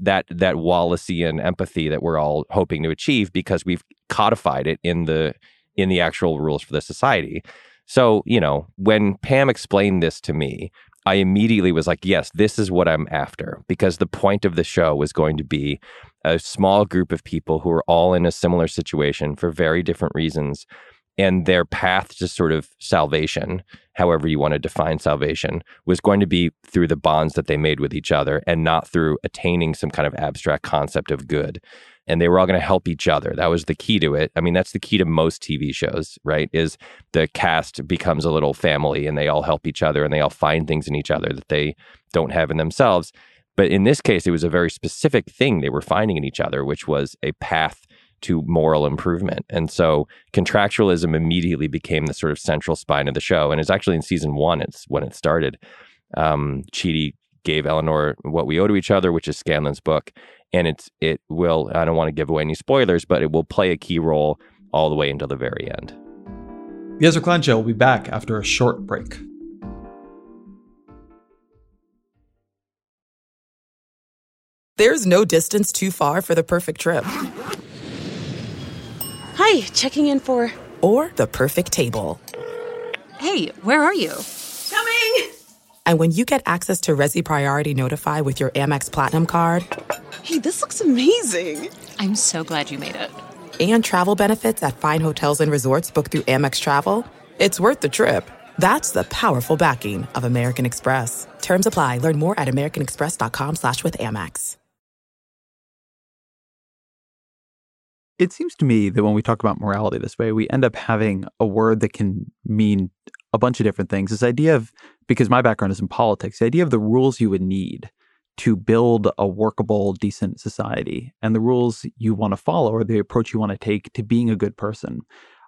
that that Wallacean empathy that we're all hoping to achieve because we've codified it in the in the actual rules for the society. So, you know, when Pam explained this to me, I immediately was like, yes, this is what I'm after. Because the point of the show was going to be a small group of people who are all in a similar situation for very different reasons. And their path to sort of salvation, however you want to define salvation, was going to be through the bonds that they made with each other and not through attaining some kind of abstract concept of good and they were all going to help each other. That was the key to it. I mean, that's the key to most TV shows, right? Is the cast becomes a little family and they all help each other and they all find things in each other that they don't have in themselves. But in this case, it was a very specific thing they were finding in each other, which was a path to moral improvement. And so contractualism immediately became the sort of central spine of the show. And it's actually in season one, it's when it started. Um, Chidi gave Eleanor what we owe to each other, which is Scanlon's book. And it's it will I don't want to give away any spoilers, but it will play a key role all the way until the very end. The Ezra Klein Show will be back after a short break. There's no distance too far for the perfect trip. Hi, checking in for. Or the perfect table. Hey, where are you? Coming! And when you get access to Resy Priority Notify with your Amex Platinum card. Hey, this looks amazing! I'm so glad you made it. And travel benefits at fine hotels and resorts booked through Amex Travel. It's worth the trip. That's the powerful backing of American Express. Terms apply. Learn more at americanexpress.com slash with Amex. It seems to me that when we talk about morality this way, we end up having a word that can mean a bunch of different things. This idea of, because my background is in politics, the idea of the rules you would need to build a workable, decent society and the rules you want to follow or the approach you want to take to being a good person.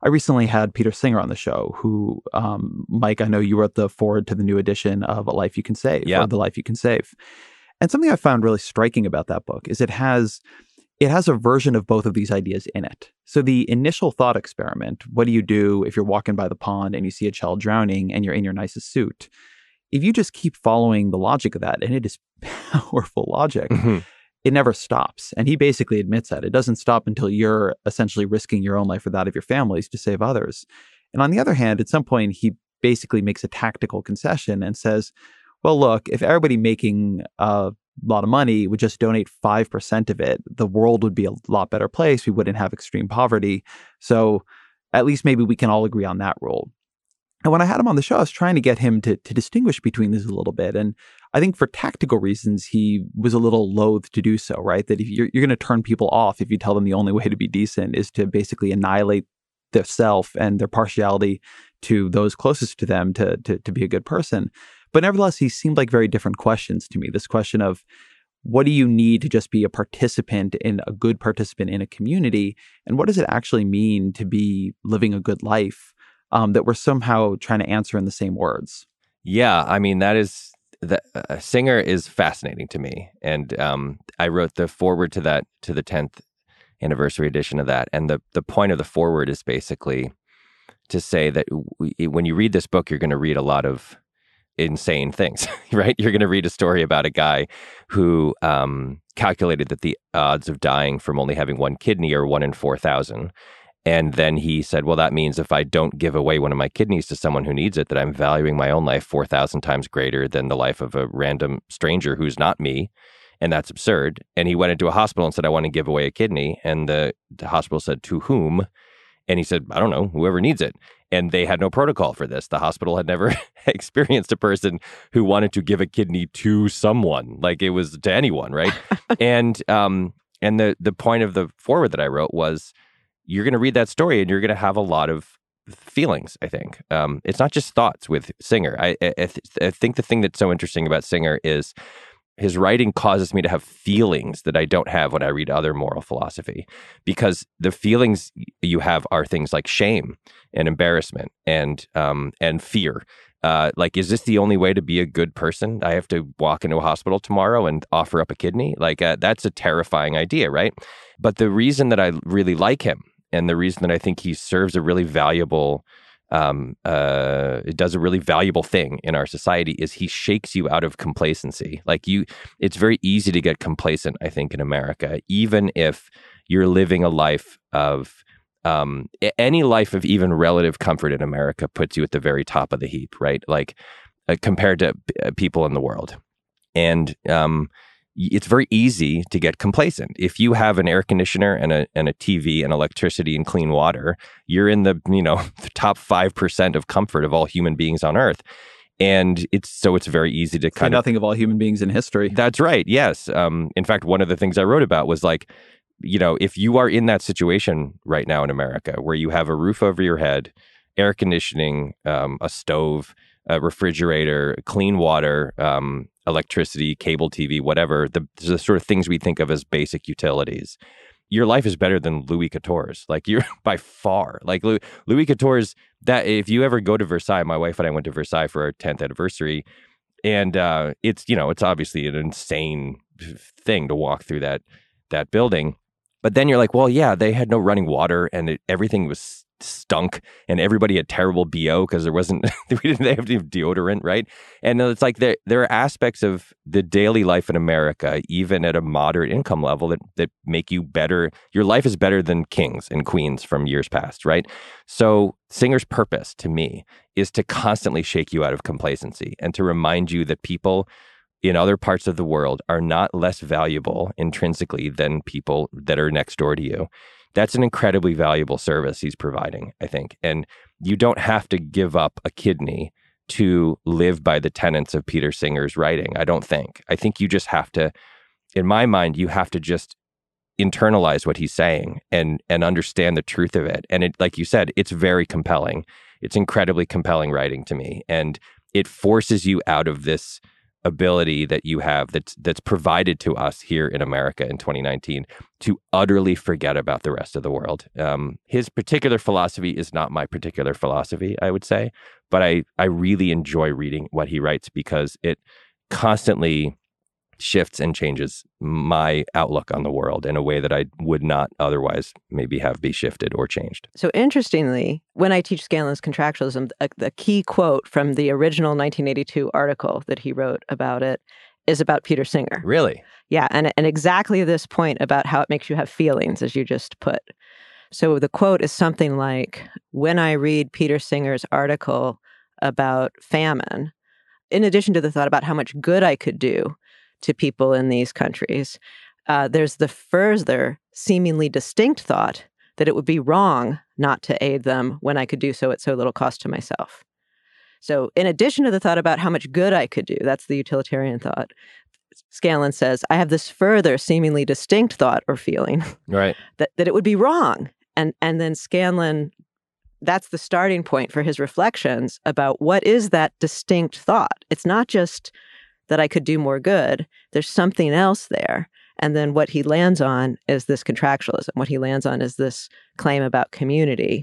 I recently had Peter Singer on the show, who, um, Mike, I know you wrote the forward to the new edition of A Life You Can Save, yeah. or The Life You Can Save. And something I found really striking about that book is it has it has a version of both of these ideas in it. So the initial thought experiment, what do you do if you're walking by the pond and you see a child drowning and you're in your nicest suit? If you just keep following the logic of that, and it is powerful logic, Mm-hmm. it never stops. And he basically admits that it doesn't stop until you're essentially risking your own life or that of your families to save others. And on the other hand, at some point, he basically makes a tactical concession and says, well, look, if everybody making a lot of money would just donate 5% of it, the world would be a lot better place. We wouldn't have extreme poverty. So at least maybe we can all agree on that rule. And when I had him on the show, I was trying to get him to, to distinguish between these a little bit. And I think for tactical reasons, he was a little loath to do so, right? That if you're, you're going to turn people off if you tell them the only way to be decent is to basically annihilate their self and their partiality to those closest to them to, to, to be a good person. But nevertheless, he seemed like very different questions to me. This question of what do you need to just be a participant in a good participant in a community? And what does it actually mean to be living a good life um, that we're somehow trying to answer in the same words? Yeah, I mean that is the uh, singer is fascinating to me, and um, I wrote the forward to that to the tenth anniversary edition of that, and the the point of the forward is basically to say that when you read this book, you're going to read a lot of insane things, right? You're going to read a story about a guy who um, calculated that the odds of dying from only having one kidney are one in 4,000. And then he said, well, that means if I don't give away one of my kidneys to someone who needs it, that I'm valuing my own life 4,000 times greater than the life of a random stranger who's not me. And that's absurd. And he went into a hospital and said, I want to give away a kidney. And the, the hospital said, to whom? And he said, I don't know, whoever needs it. And they had no protocol for this. The hospital had never experienced a person who wanted to give a kidney to someone, like it was to anyone, right? and um, and the the point of the forward that I wrote was, you're going to read that story and you're going to have a lot of feelings. I think um, it's not just thoughts with Singer. I I, th- I think the thing that's so interesting about Singer is his writing causes me to have feelings that I don't have when I read other moral philosophy because the feelings you have are things like shame and embarrassment and um, and fear. Uh, like, is this the only way to be a good person? I have to walk into a hospital tomorrow and offer up a kidney. Like, uh, that's a terrifying idea, right? But the reason that I really like him and the reason that I think he serves a really valuable um, uh, does a really valuable thing in our society is he shakes you out of complacency. Like you, it's very easy to get complacent. I think in America, even if you're living a life of um, any life of even relative comfort in America puts you at the very top of the heap, right? Like uh, compared to p- people in the world, and um, it's very easy to get complacent. If you have an air conditioner and a and a TV and electricity and clean water, you're in the you know the top five percent of comfort of all human beings on Earth. And it's so it's very easy to Say kind of nothing of all human beings in history. that's right. Yes. Um, in fact, one of the things I wrote about was like, you know, if you are in that situation right now in America where you have a roof over your head, air conditioning, um, a stove, a refrigerator, clean water, um, electricity, cable TV, whatever, the, the sort of things we think of as basic utilities. Your life is better than Louis Quatorze. Like you're by far. Like Louis, Louis Quatorze. That if you ever go to Versailles, my wife and I went to Versailles for our tenth anniversary, and uh, it's you know it's obviously an insane thing to walk through that that building. But then you're like, well, yeah, they had no running water, and it, everything was stunk and everybody had terrible BO because there wasn't, we didn't have any deodorant, right? And it's like there, there are aspects of the daily life in America, even at a moderate income level, that, that make you better. Your life is better than kings and queens from years past, right? So, Singer's purpose to me is to constantly shake you out of complacency and to remind you that people in other parts of the world are not less valuable intrinsically than people that are next door to you. That's an incredibly valuable service he's providing, I think. And you don't have to give up a kidney to live by the tenets of Peter Singer's writing, I don't think. I think you just have to, in my mind, you have to just internalize what he's saying and and understand the truth of it. And it, like you said, it's very compelling. It's incredibly compelling writing to me. And it forces you out of this ability that you have that's that's provided to us here in America in 2019 to utterly forget about the rest of the world. Um, his particular philosophy is not my particular philosophy, I would say, but I I really enjoy reading what he writes because it constantly shifts and changes my outlook on the world in a way that I would not otherwise maybe have be shifted or changed. So interestingly, when I teach Scanlon's contractualism, a, the key quote from the original 1982 article that he wrote about it is about Peter Singer. Really? Yeah, and and exactly this point about how it makes you have feelings as you just put. So the quote is something like when I read Peter Singer's article about famine, in addition to the thought about how much good I could do, to people in these countries. Uh, there's the further seemingly distinct thought that it would be wrong not to aid them when I could do so at so little cost to myself. So, in addition to the thought about how much good I could do, that's the utilitarian thought. Scanlon says, I have this further seemingly distinct thought or feeling right. that, that it would be wrong. And, and then Scanlon, that's the starting point for his reflections about what is that distinct thought. It's not just that I could do more good. There's something else there. And then what he lands on is this contractualism. What he lands on is this claim about community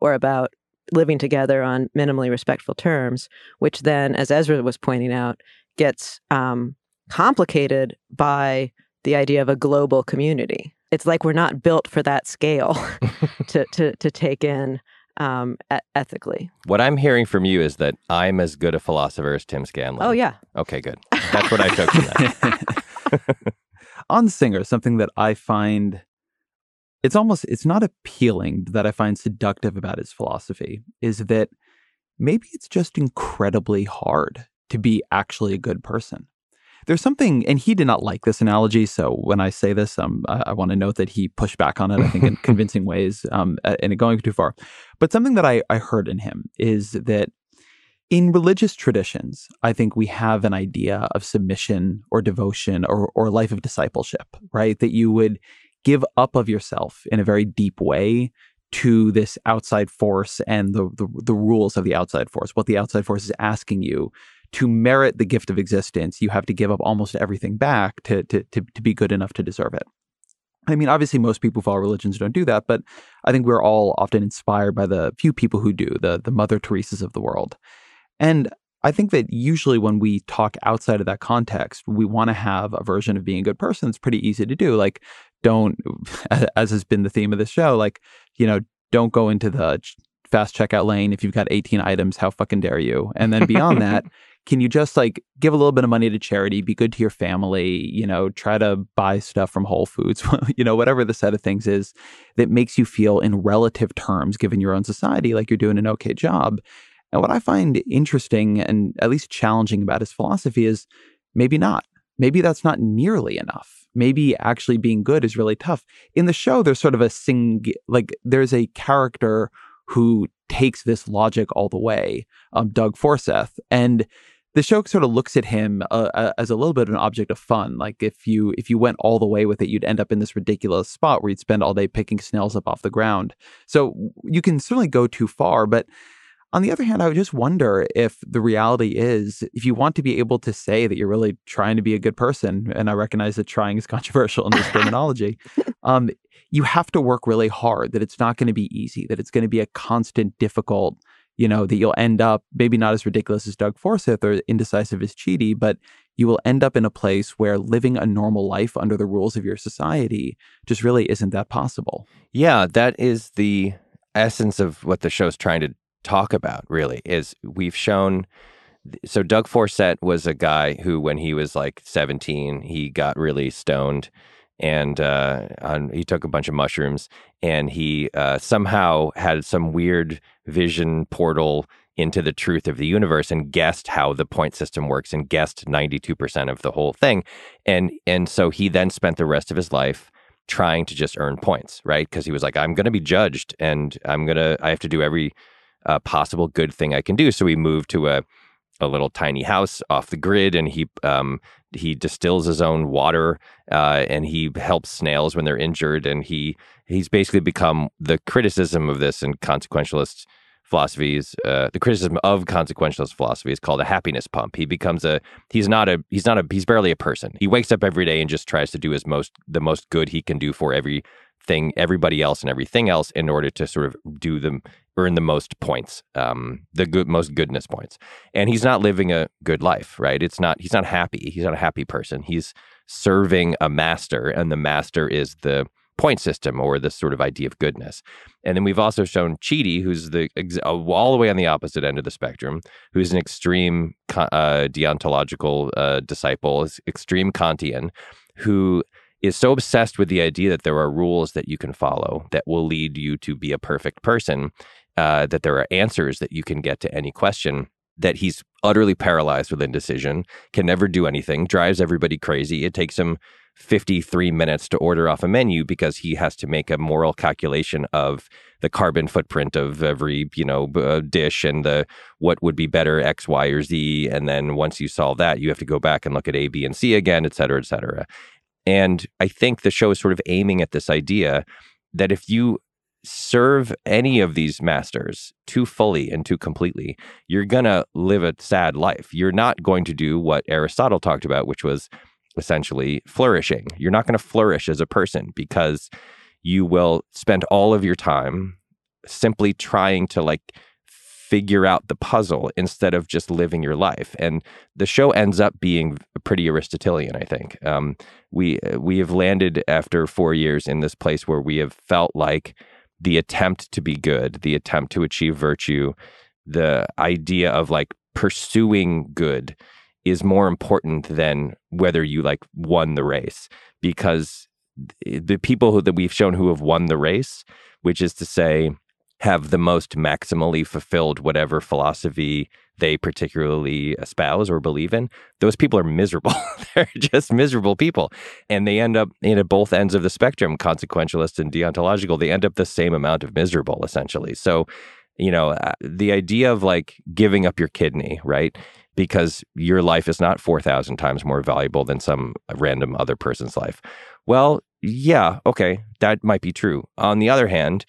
or about living together on minimally respectful terms, which then, as Ezra was pointing out, gets um, complicated by the idea of a global community. It's like we're not built for that scale to, to, to take in um, ethically. What I'm hearing from you is that I'm as good a philosopher as Tim Scanlon. Oh, yeah. Okay, good. That's what I took from that. On Singer, something that I find it's almost it's not appealing that I find seductive about his philosophy is that maybe it's just incredibly hard to be actually a good person there's something, and he did not like this analogy. So when I say this, um, I, I want to note that he pushed back on it, I think, in convincing ways, um, and going too far. But something that I, I heard in him is that in religious traditions, I think we have an idea of submission or devotion or, or life of discipleship, right? That you would give up of yourself in a very deep way to this outside force and the, the, the rules of the outside force, what the outside force is asking you to merit the gift of existence, you have to give up almost everything back to, to, to, to be good enough to deserve it. I mean, obviously, most people who follow religions don't do that, but I think we're all often inspired by the few people who do, the, the Mother Teresa's of the world. And I think that usually when we talk outside of that context, we want to have a version of being a good person. It's pretty easy to do. Like, don't, as has been the theme of this show, like, you know, don't go into the fast checkout lane if you've got 18 items. How fucking dare you? And then beyond that, can you just like give a little bit of money to charity, be good to your family, you know, try to buy stuff from Whole Foods, you know, whatever the set of things is that makes you feel in relative terms, given your own society, like you're doing an okay job. And what I find interesting and at least challenging about his philosophy is maybe not. Maybe that's not nearly enough. Maybe actually being good is really tough. In the show, there's sort of a sing, like there's a character who takes this logic all the way, um, Doug Forcett. And the show sort of looks at him uh, uh, as a little bit of an object of fun. Like if you if you went all the way with it, you'd end up in this ridiculous spot where you'd spend all day picking snails up off the ground. So you can certainly go too far, but on the other hand, I would just wonder if the reality is if you want to be able to say that you're really trying to be a good person, and I recognize that trying is controversial in this terminology, um, you have to work really hard. That it's not going to be easy. That it's going to be a constant, difficult you know, that you'll end up maybe not as ridiculous as Doug Forcett or indecisive as Chidi, but you will end up in a place where living a normal life under the rules of your society just really isn't that possible. Yeah, that is the essence of what the show's trying to talk about. Really, is we've shown. So Doug Forcett was a guy who, when he was like 17, he got really stoned, and uh, on, he took a bunch of mushrooms, and he uh, somehow had some weird vision portal into the truth of the universe and guessed how the point system works and guessed 92% of the whole thing. And and so he then spent the rest of his life trying to just earn points right? Because he was like i'm going to be judged and i'm going to i have to do every uh, possible good thing i can do. So he moved to a a little tiny house off the grid and he um, he distills his own water uh, and he helps snails when they're injured and he he's basically become the criticism of this and consequentialist philosophies, uh, the criticism of consequentialist philosophy is called a happiness pump. He becomes a he's not a he's not a he's barely a person. He wakes up every day and just tries to do his most the most good he can do for everything everybody else and everything else in order to sort of do them earn the most points, um, the good most goodness points. And he's not living a good life, right? It's not he's not happy. He's not a happy person. He's serving a master, and the master is the point system or this sort of idea of goodness. And then we've also shown Chidi, who's the all the way on the opposite end of the spectrum, who's an extreme uh, deontological uh, disciple, extreme Kantian, who is so obsessed with the idea that there are rules that you can follow that will lead you to be a perfect person, uh, that there are answers that you can get to any question. That he's utterly paralyzed with indecision, can never do anything, drives everybody crazy. It takes him 53 minutes to order off a menu because he has to make a moral calculation of the carbon footprint of every you know uh, dish and the what would be better x y or z and then once you solve that you have to go back and look at a b and c again et cetera et cetera and i think the show is sort of aiming at this idea that if you serve any of these masters too fully and too completely, you're going to live a sad life. You're not going to do what Aristotle talked about, which was essentially flourishing. You're not going to flourish as a person because you will spend all of your time simply trying to like figure out the puzzle instead of just living your life. And the show ends up being pretty Aristotelian, I think. Um, we we have landed after four years in this place where we have felt like the attempt to be good, the attempt to achieve virtue, the idea of like pursuing good is more important than whether you like won the race because the people who that we've shown who have won the race which is to say have the most maximally fulfilled whatever philosophy they particularly espouse or believe in those people are miserable they're just miserable people and they end up in at both ends of the spectrum consequentialist and deontological they end up the same amount of miserable essentially so you know uh, the idea of like giving up your kidney right because your life is not 4,000 times more valuable than some random other person's life. Well, yeah, okay, that might be true. On the other hand,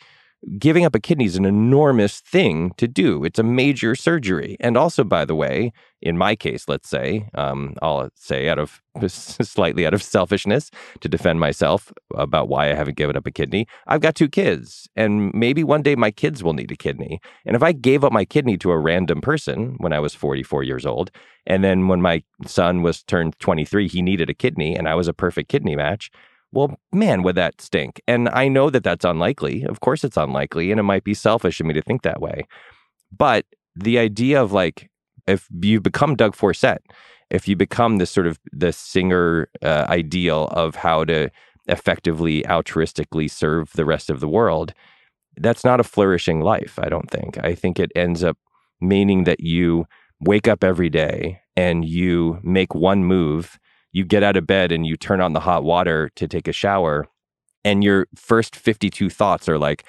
giving up a kidney is an enormous thing to do. It's a major surgery. And also, by the way, in my case, let's say, um, I'll say out of slightly out of selfishness to defend myself about why I haven't given up a kidney, I've got two kids. And maybe one day my kids will need a kidney. And if I gave up my kidney to a random person when I was 44 years old, and then when my son was turned 23, he needed a kidney and I was a perfect kidney match well, man, would that stink? And I know that that's unlikely. Of course, it's unlikely, and it might be selfish of me to think that way. But the idea of like, if you become Doug Forcett, if you become this sort of the singer uh, ideal of how to effectively altruistically serve the rest of the world, that's not a flourishing life. I don't think. I think it ends up meaning that you wake up every day and you make one move you get out of bed and you turn on the hot water to take a shower, and your first 52 thoughts are like,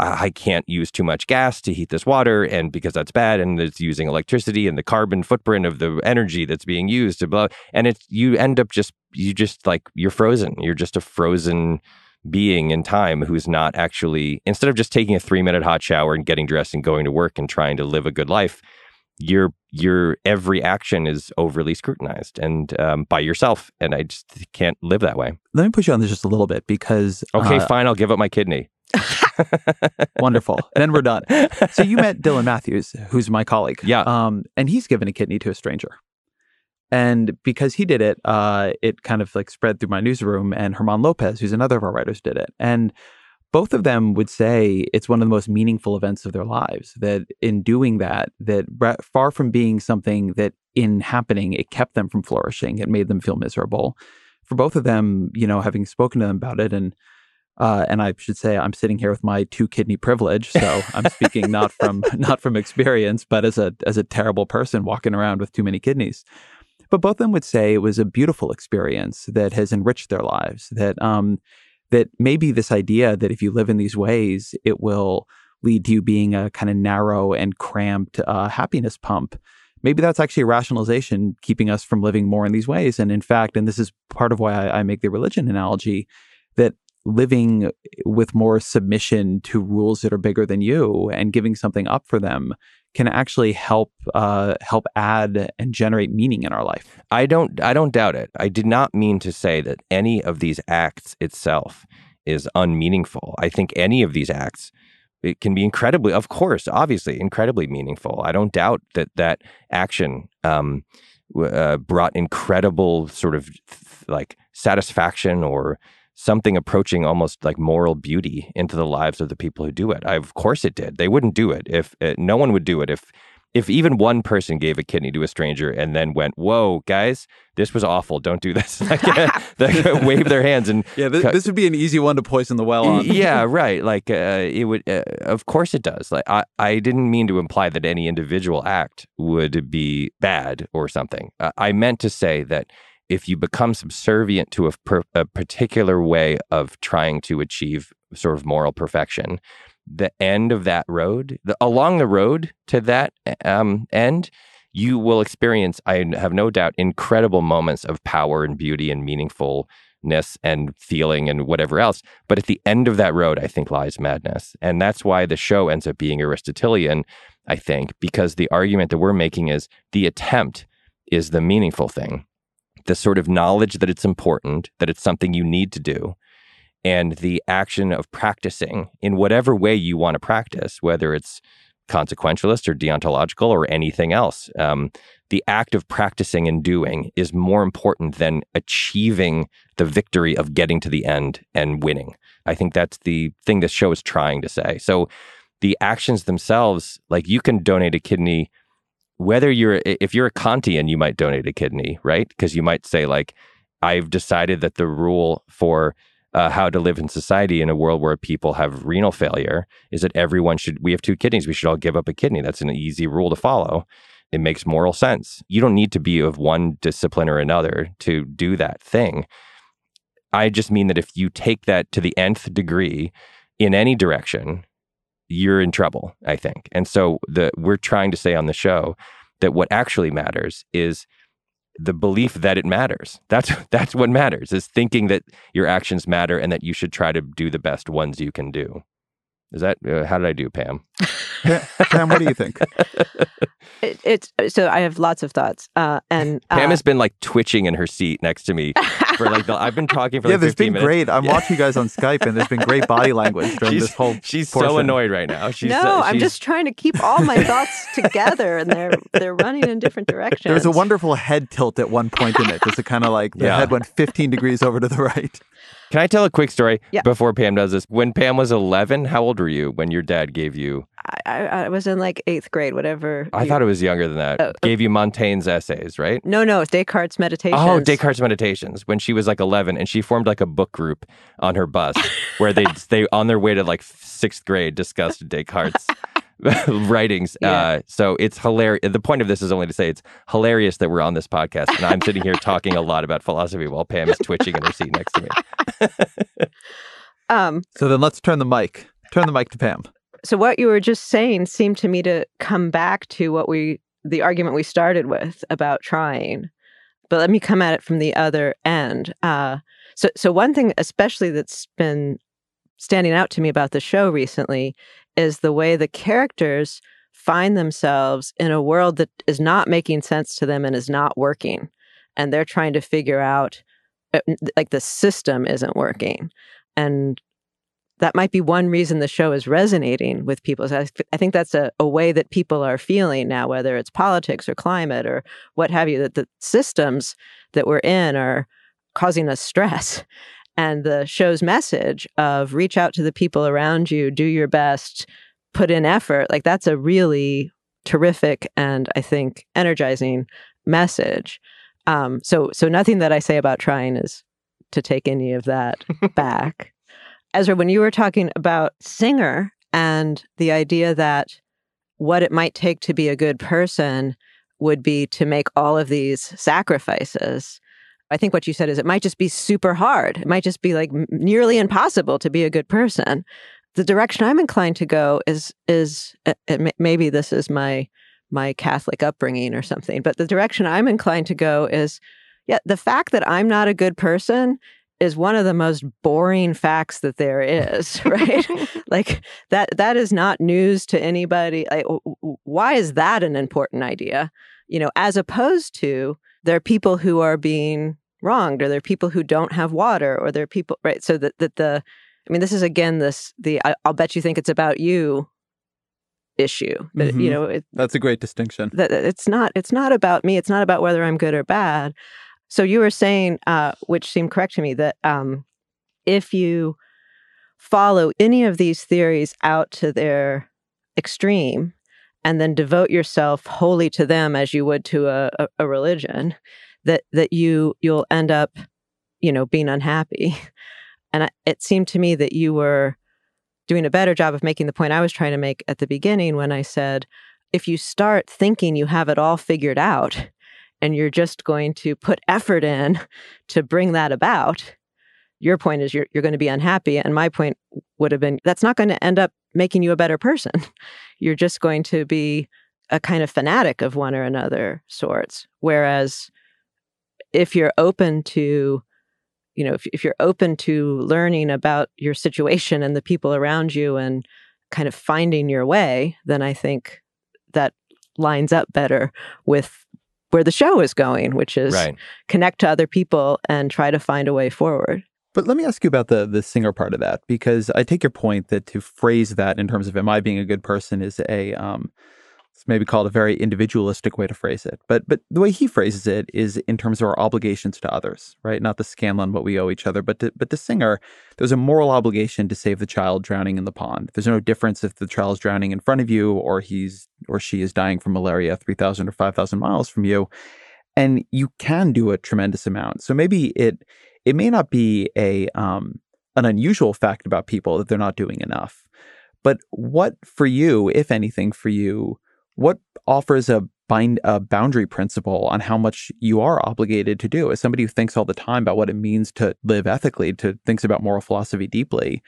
I can't use too much gas to heat this water, and because that's bad, and it's using electricity and the carbon footprint of the energy that's being used to and it's you end up just you just like you're frozen. You're just a frozen being in time who's not actually instead of just taking a three minute hot shower and getting dressed and going to work and trying to live a good life, your your every action is overly scrutinized and um, by yourself, and I just can't live that way. Let me push you on this just a little bit because okay, uh, fine, I'll give up my kidney. Wonderful. then we're done. So you met Dylan Matthews, who's my colleague. Yeah. Um, and he's given a kidney to a stranger. And because he did it, uh, it kind of like spread through my newsroom. And German Lopez, who's another of our writers, did it. And both of them would say it's one of the most meaningful events of their lives that in doing that that far from being something that in happening it kept them from flourishing it made them feel miserable for both of them you know having spoken to them about it and uh, and I should say I'm sitting here with my two kidney privilege, so I'm speaking not from not from experience, but as a as a terrible person walking around with too many kidneys. But both of them would say it was a beautiful experience that has enriched their lives. That um, that maybe this idea that if you live in these ways, it will lead to you being a kind of narrow and cramped uh, happiness pump. Maybe that's actually a rationalization keeping us from living more in these ways. And in fact, and this is part of why I, I make the religion analogy, that living with more submission to rules that are bigger than you and giving something up for them can actually help uh, help add and generate meaning in our life. I don't I don't doubt it. I did not mean to say that any of these acts itself is unmeaningful. I think any of these acts it can be incredibly, of course, obviously, incredibly meaningful. I don't doubt that that action um, uh, brought incredible sort of like satisfaction or something approaching almost like moral beauty into the lives of the people who do it. I, of course it did. They wouldn't do it if uh, no one would do it if if even one person gave a kidney to a stranger and then went, "Whoa, guys, this was awful. Don't do this." like, wave their hands and yeah, this, this, would be an easy one to poison the well on. yeah, right. Like uh, it would. Uh, of course, it does. Like I, I didn't mean to imply that any individual act would be bad or something. Uh, I meant to say that if you become subservient to a, per, a particular way of trying to achieve sort of moral perfection, the end of that road, the, along the road to that um, end, you will experience, I have no doubt, incredible moments of power and beauty and meaningfulness and feeling and whatever else. But at the end of that road, I think lies madness. And that's why the show ends up being Aristotelian, I think, because the argument that we're making is the attempt is the meaningful thing the sort of knowledge that it's important, that it's something you need to do, and the action of practicing in whatever way you want to practice, whether it's consequentialist or deontological or anything else. Um, the act of practicing and doing is more important than achieving the victory of getting to the end and winning. I think that's the thing this show is trying to say. So the actions themselves, like you can donate a kidney whether you're if you're a Kantian, you might donate a kidney, right? Because you might say like, I've decided that the rule for uh, how to live in society in a world where people have renal failure is that everyone should we have two kidneys we should all give up a kidney. That's an easy rule to follow. It makes moral sense. You don't need to be of one discipline or another to do that thing. I just mean that if you take that to the nth degree in any direction you're in trouble, I think. And so the we're trying to say on the show that what actually matters is the belief that it matters. That's that's what matters is thinking that your actions matter and that you should try to do the best ones you can do. Is that uh, how did I do, Pam? Pam, what do you think? It, it's so I have lots of thoughts, uh, and uh, Pam has been like twitching in her seat next to me for like the, I've been talking for yeah. Like there's been minutes. great. I'm yeah. watching you guys on Skype, and there's been great body language during she's, this whole. She's portion. so annoyed right now. She's, no, uh, she's... I'm just trying to keep all my thoughts together, and they're they're running in different directions. There was a wonderful head tilt at one point in it, just to kind of like the yeah. head went 15 degrees over to the right. Can I tell a quick story yeah. before Pam does this? When Pam was 11, how old were you when your dad gave you? I, I was in like eighth grade, whatever. I you... thought it was younger than that. Uh, gave you Montaigne's essays, right? No, no, Descartes' Meditations. Oh, Descartes' Meditations. When she was like 11, and she formed like a book group on her bus where they they on their way to like sixth grade discussed Descartes. writings. Yeah. Uh, so it's hilarious. The point of this is only to say it's hilarious that we're on this podcast and I'm sitting here talking a lot about philosophy while Pam is twitching in her seat next to me. um, so then let's turn the mic. Turn the mic to Pam. So what you were just saying seemed to me to come back to what we the argument we started with about trying. But let me come at it from the other end. Uh, so so one thing especially that's been standing out to me about the show recently is the way the characters find themselves in a world that is not making sense to them and is not working. And they're trying to figure out, uh, like, the system isn't working. And that might be one reason the show is resonating with people. So I, think that's a, a way that people are feeling now, whether it's politics or climate or what have you, that the systems that we're in are causing us stress And the show's message of reach out to the people around you, do your best, put in effort, like that's a really terrific and I think energizing message. Um, so so nothing that I say about trying is to take any of that back. Ezra, when you were talking about Singer and the idea that what it might take to be a good person would be to make all of these sacrifices. I think what you said is it might just be super hard. It might just be like nearly impossible to be a good person. The direction I'm inclined to go is is maybe this is my my Catholic upbringing or something, but the direction I'm inclined to go is yeah, the fact that I'm not a good person is one of the most boring facts that there is, right? like that that is not news to anybody. Like, why is that an important idea? You know, as opposed to there are people who are being wronged, or there are people who don't have water, or there are people right. So that that the, I mean, this is again this the I, will bet you think it's about you issue. That, mm-hmm. You know, it, that's a great distinction. That it's not it's not about me. It's not about whether I'm good or bad. So you were saying, uh, which seemed correct to me, that um, if you follow any of these theories out to their extreme and then devote yourself wholly to them as you would to a, a, a religion, that that you you'll end up, you know, being unhappy. And it seemed to me that you were doing a better job of making the point I was trying to make at the beginning when I said, if you start thinking you have it all figured out, and you're just going to put effort in to bring that about, your point is you're, you're going to be unhappy. And my point would have been that's not going to end up making you a better person. You're just going to be a kind of fanatic of one or another sorts. Whereas if you're open to, you know, if, if you're open to learning about your situation and the people around you and kind of finding your way, then I think that lines up better with where the show is going, which is right. connect to other people and try to find a way forward. But let me ask you about the the Singer part of that because I take your point that to phrase that in terms of am I being a good person is a um, it's maybe called a very individualistic way to phrase it. But but the way he phrases it is in terms of our obligations to others, right? Not the Scanlon what we owe each other, but to, but the Singer, there's a moral obligation to save the child drowning in the pond. There's no difference if the child is drowning in front of you or he's or she is dying from malaria 3000 or 5000 miles from you. And you can do a tremendous amount. So maybe it it may not be a um an unusual fact about people that they're not doing enough. But what for you, if anything for you, what offers a bind a boundary principle on how much you are obligated to do as somebody who thinks all the time about what it means to live ethically to thinks about moral philosophy deeply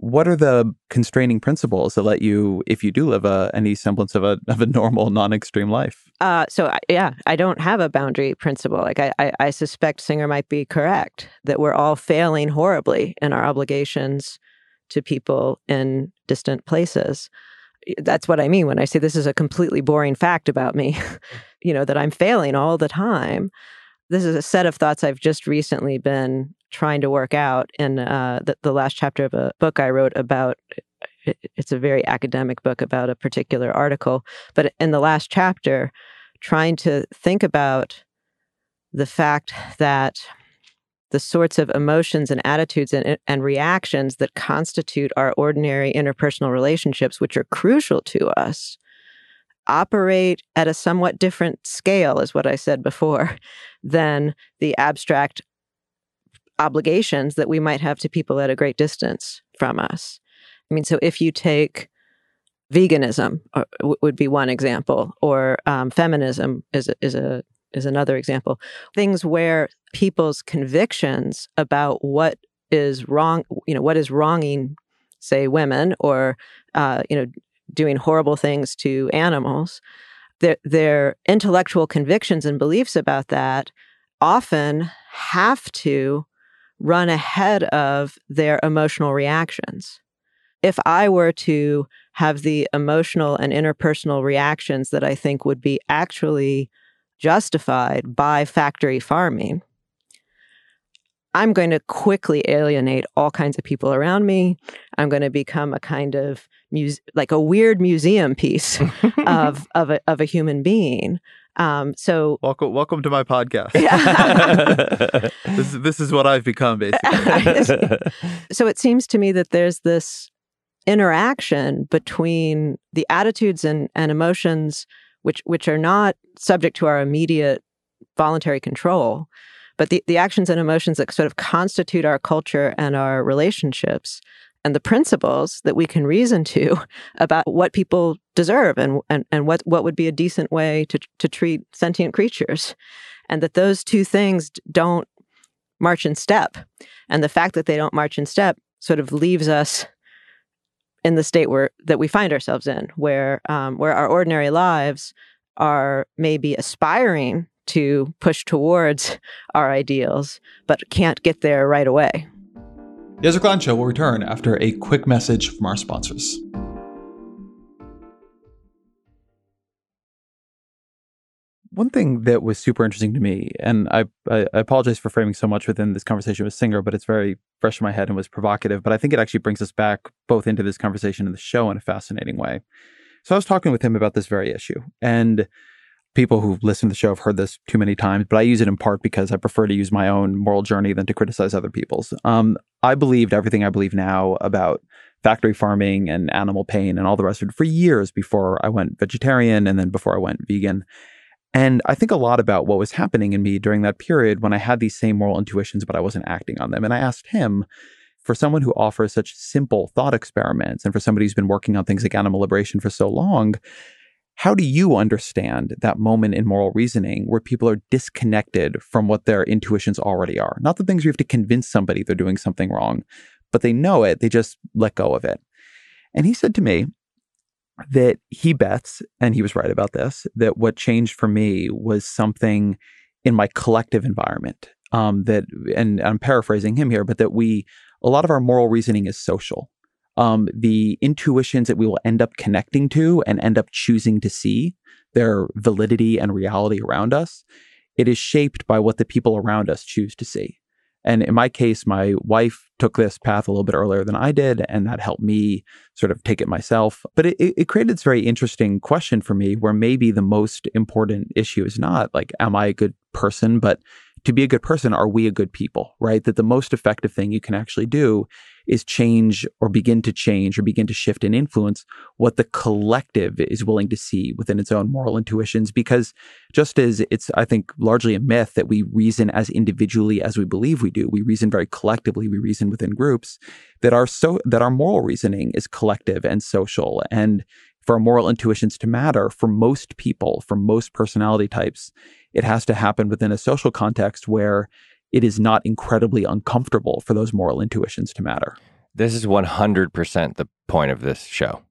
what are the constraining principles that let you if you do live a any semblance of a of a normal non-extreme life? Uh, so yeah i don't have a boundary principle. Like I, I i suspect Singer might be correct that we're all failing horribly in our obligations to people in distant places. That's what I mean when I say this is a completely boring fact about me, you know, that I'm failing all the time. This is a set of thoughts I've just recently been trying to work out in uh, the, the last chapter of a book I wrote about. It's a very academic book about a particular article, but in the last chapter, trying to think about the fact that the sorts of emotions and attitudes and, and reactions that constitute our ordinary interpersonal relationships, which are crucial to us, operate at a somewhat different scale, is what I said before, than the abstract obligations that we might have to people at a great distance from us. I mean, so if you take veganism, or, uh, would be one example, or um, feminism is is a is another example. Things where people's convictions about what is wrong, you know, what is wronging, say, women or, uh, you know, doing horrible things to animals, their, their intellectual convictions and beliefs about that often have to run ahead of their emotional reactions. If I were to have the emotional and interpersonal reactions that I think would be actually justified by factory farming, I'm going to quickly alienate all kinds of people around me. I'm going to become a kind of muse- like a weird museum piece of of a, of a human being. Um, so welcome, welcome to my podcast. Yeah. this is this is what I've become basically. so it seems to me that there's this interaction between the attitudes and, and emotions which which are not subject to our immediate voluntary control, but the, the actions and emotions that sort of constitute our culture and our relationships and the principles that we can reason to about what people deserve and, and, and what, what would be a decent way to, to treat sentient creatures. And that those two things don't march in step. And the fact that they don't march in step sort of leaves us in the state where that we find ourselves in, where um, where our ordinary lives are maybe aspiring to push towards our ideals, but can't get there right away. The Ezra Klein Show will return after a quick message from our sponsors. One thing that was super interesting to me, and I, I, I apologize for framing so much within this conversation with Singer, but it's very fresh in my head and was provocative. But I think it actually brings us back both into this conversation and the show in a fascinating way. So I was talking with him about this very issue, and people who've listened to the show have heard this too many times, but I use it in part because I prefer to use my own moral journey than to criticize other people's. Um, I believed everything I believe now about factory farming and animal pain and all the rest of it for years before I went vegetarian and then before I went vegan. And I think a lot about what was happening in me during that period when I had these same moral intuitions, but I wasn't acting on them. And I asked him, for someone who offers such simple thought experiments and for somebody who's been working on things like animal liberation for so long, how do you understand that moment in moral reasoning where people are disconnected from what their intuitions already are? Not the things you have to convince somebody they're doing something wrong, but they know it, they just let go of it. And he said to me, that he bets, and he was right about this, that what changed for me was something in my collective environment. Um, that, and I'm paraphrasing him here, but that we, a lot of our moral reasoning is social. Um, the intuitions that we will end up connecting to and end up choosing to see, their validity and reality around us, it is shaped by what the people around us choose to see. And in my case, my wife took this path a little bit earlier than I did, and that helped me sort of take it myself. But it, it created this very interesting question for me where maybe the most important issue is not like, am I a good person? But to be a good person, are we a good people, right? That the most effective thing you can actually do is change or begin to change or begin to shift and influence what the collective is willing to see within its own moral intuitions. Because just as it's, I think, largely a myth that we reason as individually as we believe we do, we reason very collectively, we reason within groups, that our so that our moral reasoning is collective and social. And for moral intuitions to matter for most people, for most personality types, it has to happen within a social context where it is not incredibly uncomfortable for those moral intuitions to matter. This is 100% the point of this show,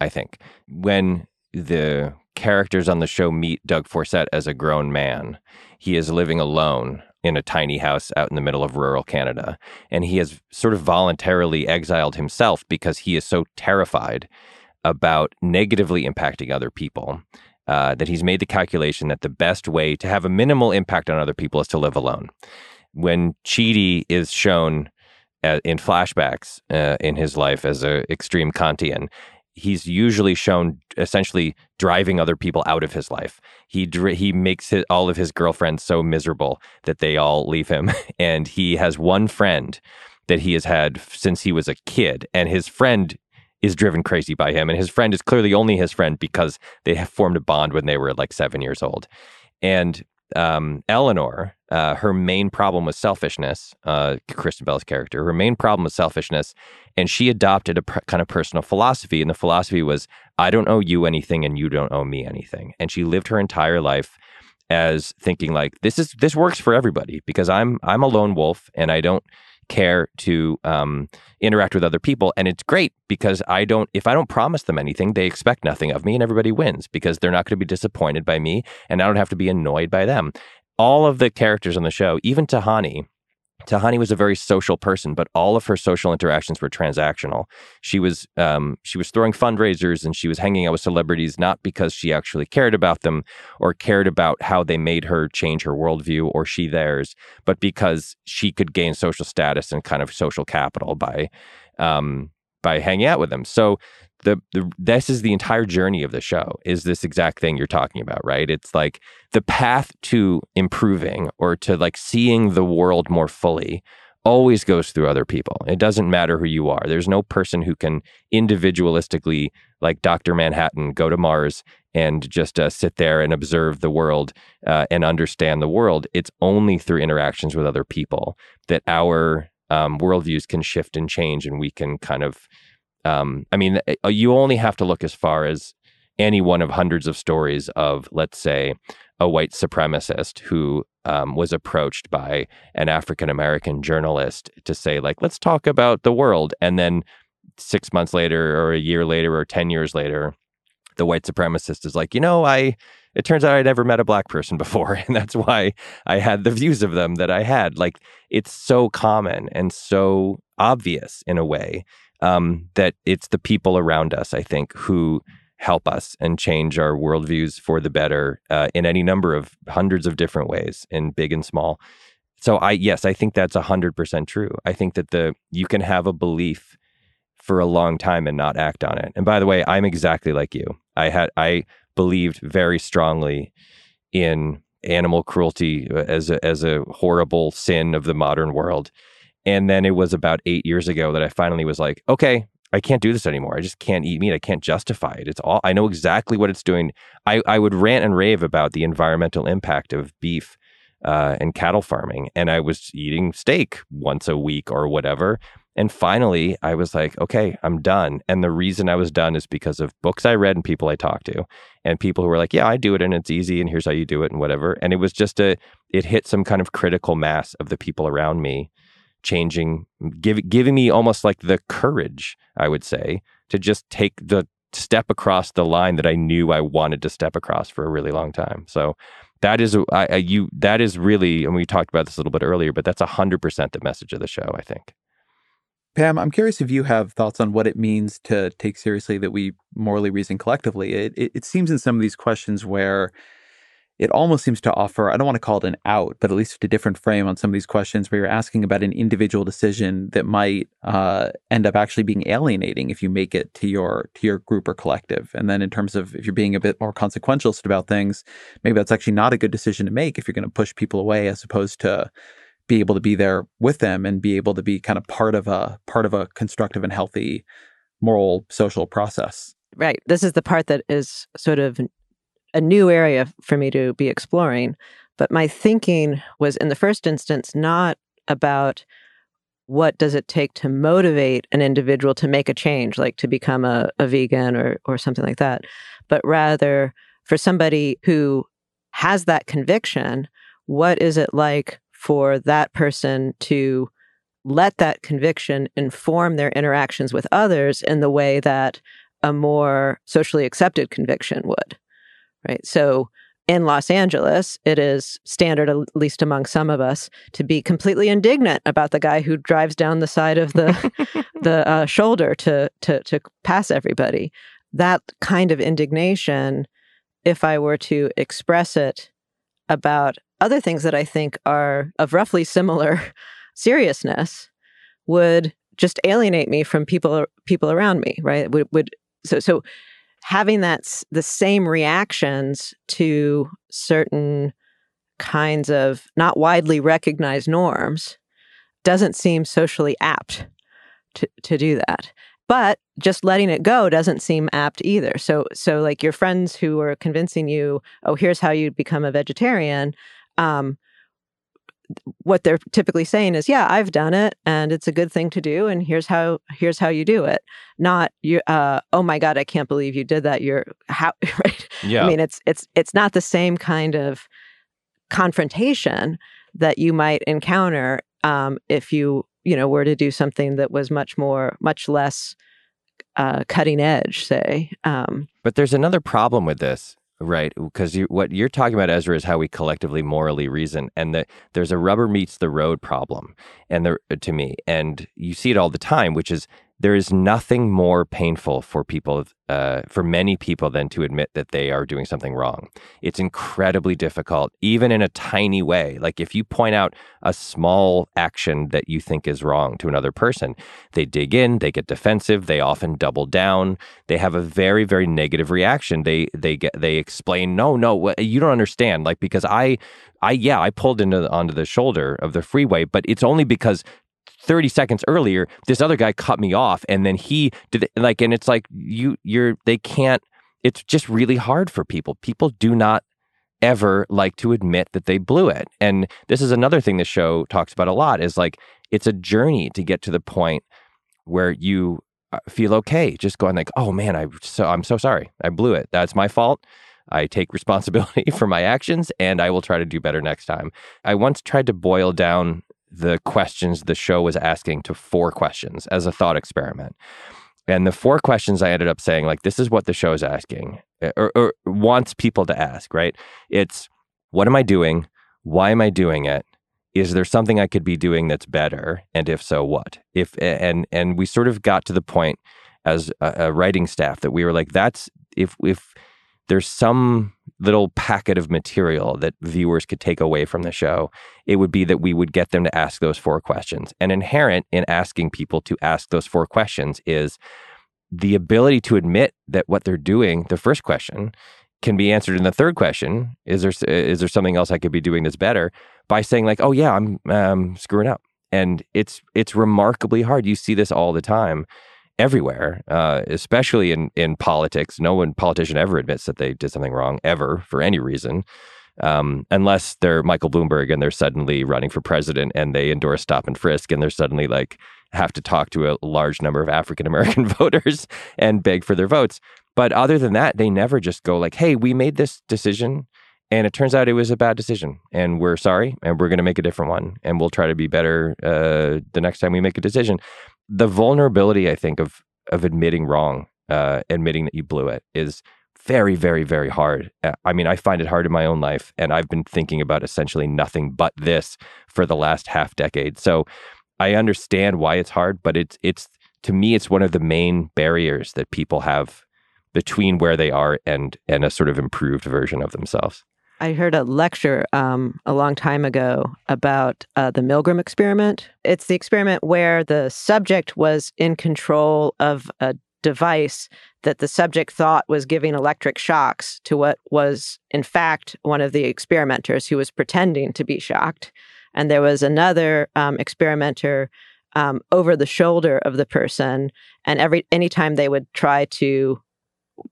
I think. When the characters on the show meet Doug Forcett as a grown man, he is living alone in a tiny house out in the middle of rural Canada. And he has sort of voluntarily exiled himself because he is so terrified about negatively impacting other people uh, that he's made the calculation that the best way to have a minimal impact on other people is to live alone when Chidi is shown uh, in flashbacks uh, in his life as an extreme Kantian, he's usually shown essentially driving other people out of his life. He he makes his, all of his girlfriends so miserable that they all leave him, and he has one friend that he has had since he was a kid, and his friend is driven crazy by him, and his friend is clearly only his friend because they have formed a bond when they were like seven years old, and um, Eleanor, uh, her main problem was selfishness. Uh, Kristen Bell's character, her main problem was selfishness, and she adopted a pr- kind of personal philosophy. And the philosophy was, "I don't owe you anything, and you don't owe me anything." And she lived her entire life as thinking like, "This is this works for everybody because I'm I'm a lone wolf, and I don't." Care to um, interact with other people. And it's great because I don't, if I don't promise them anything, they expect nothing of me and everybody wins because they're not going to be disappointed by me and I don't have to be annoyed by them. All of the characters on the show, even Tahani, Tahani was a very social person, but all of her social interactions were transactional. She was um, she was throwing fundraisers and she was hanging out with celebrities not because she actually cared about them or cared about how they made her change her worldview or she theirs, but because she could gain social status and kind of social capital by um, by hanging out with them. So the, the this is the entire journey of the show is this exact thing you're talking about, right? It's like the path to improving or to like seeing the world more fully always goes through other people. It doesn't matter who you are. There's no person who can individualistically, like Dr. Manhattan, go to Mars and just uh, sit there and observe the world uh, and understand the world. It's only through interactions with other people that our um, worldviews can shift and change, and we can kind of. Um, I mean, uh, you only have to look as far as any one of hundreds of stories of, let's say, a white supremacist who um, was approached by an African American journalist to say, like, let's talk about the world. And then six months later, or a year later, or 10 years later, the white supremacist is like, you know, I, it turns out I never met a black person before. And that's why I had the views of them that I had. Like, it's so common and so obvious in a way um, that it's the people around us, I think, who help us and change our worldviews for the better uh, in any number of hundreds of different ways, in big and small. So I yes, I think that's hundred percent true. I think that the you can have a belief for a long time and not act on it. And by the way, I'm exactly like you. I had I believed very strongly in animal cruelty uh, as a, as a horrible sin of the modern world. And then it was about eight years ago that I finally was like, okay, I can't do this anymore. I just can't eat meat. I can't justify it. It's all I know exactly what it's doing. I, I would rant and rave about the environmental impact of beef uh, and cattle farming, and I was eating steak once a week or whatever. And finally, I was like, okay, I'm done. And the reason I was done is because of books I read and people I talked to, and people who were like, yeah, I do it and it's easy, and here's how you do it, and whatever. And it was just a, it hit some kind of critical mass of the people around me changing, give, giving me almost like the courage, I would say, to just take the step across the line that I knew I wanted to step across for a really long time. So that is I, you that is really, and we talked about this a little bit earlier, but that's hundred percent the message of the show. I think. Pam, I'm curious if you have thoughts on what it means to take seriously that we morally reason collectively. It, it, it seems in some of these questions where it almost seems to offer, I don't want to call it an out, but at least a different frame on some of these questions where you're asking about an individual decision that might uh, end up actually being alienating if you make it to your to your group or collective. And then in terms of if you're being a bit more consequentialist about things, maybe that's actually not a good decision to make if you're going to push people away as opposed to be able to be there with them and be able to be kind of part of a part of a constructive and healthy moral social process. Right. This is the part that is sort of a new area for me to be exploring. But my thinking was in the first instance not about what does it take to motivate an individual to make a change, like to become a, a vegan or or something like that, but rather for somebody who has that conviction, what is it like for that person to let that conviction inform their interactions with others in the way that a more socially accepted conviction would? right? So in Los Angeles, it is standard, at least among some of us, to be completely indignant about the guy who drives down the side of the the uh, shoulder to to to pass everybody. That kind of indignation, if I were to express it about other things that I think are of roughly similar seriousness, would just alienate me from people people around me. Right? Would would so so having that the same reactions to certain kinds of not widely recognized norms doesn't seem socially apt to, to do that but just letting it go doesn't seem apt either. So so like your friends who are convincing you oh here's how you become a vegetarian um, what they're typically saying is yeah i've done it and it's a good thing to do and here's how here's how you do it. Not you uh oh my god i can't believe you did that. You're how right? Yeah. i mean it's it's it's not the same kind of confrontation that you might encounter um if you you know were to do something that was much more much less uh cutting edge say um but there's another problem with this Right, because you, what you're talking about, Ezra, is how we collectively morally reason, and that there's a rubber meets the road problem, and there to me, and you see it all the time, which is there is nothing more painful for people, uh, for many people, than to admit that they are doing something wrong. It's incredibly difficult, even in a tiny way. Like if you point out a small action that you think is wrong to another person, they dig in, they get defensive, they often double down, they have a very, very negative reaction. They they get they explain, no, no, you don't understand. Like because I, I yeah, I pulled into onto the shoulder of the freeway, but it's only because 30 seconds earlier, this other guy cut me off and then he did like, and it's like, you, you're, they can't, it's just really hard for people. People do not ever like to admit that they blew it. And this is another thing the show talks about a lot is like, it's a journey to get to the point where you uh, feel okay just going like oh man i so i'm so sorry i blew it that's my fault i take responsibility for my actions and i will try to do better next time i once tried to boil down the questions the show was asking to four questions as a thought experiment. And the four questions I ended up saying, like, this is what the show is asking eh, or, or wants people to ask, right? It's what am I doing? Why am I doing it? Is there something I could be doing that's better? And if so, what? If and and we sort of got to the point as a, a writing staff that we were like, that's if if there's some little packet of material that viewers could take away from the show, it would be that we would get them to ask those four questions. And inherent in asking people to ask those four questions is the ability to admit that what they're doing, the first question, can be answered in the third question. Is there is there something else I could be doing that's better? By saying like oh yeah I'm um, screwing up. And it's it's remarkably hard. You see this all the time everywhere, uh, especially in in politics. No one politician ever admits that they did something wrong ever for any reason, um, unless they're Michael Bloomberg and they're suddenly running for president and they endorse stop and frisk and they're suddenly like have to talk to a large number of African American voters and beg for their votes. But other than that, they never just go like, "Hey, we made this decision." And it turns out it was a bad decision, and we're sorry, and we're going to make a different one, and we'll try to be better uh, the next time we make a decision the vulnerability, I think, of of admitting wrong, uh, admitting that you blew it, is very, very, very hard. Uh, I mean, I find it hard in my own life, and I've been thinking about essentially nothing but this for the last half decade. So I understand why it's hard, but it's it's to me, it's one of the main barriers that people have between where they are and and a sort of improved version of themselves. I heard a lecture um, a long time ago about uh, the Milgram experiment. It's the experiment where the subject was in control of a device that the subject thought was giving electric shocks to what was, in fact, one of the experimenters who was pretending to be shocked. And there was another um, experimenter um, over the shoulder of the person, and every anytime they would try to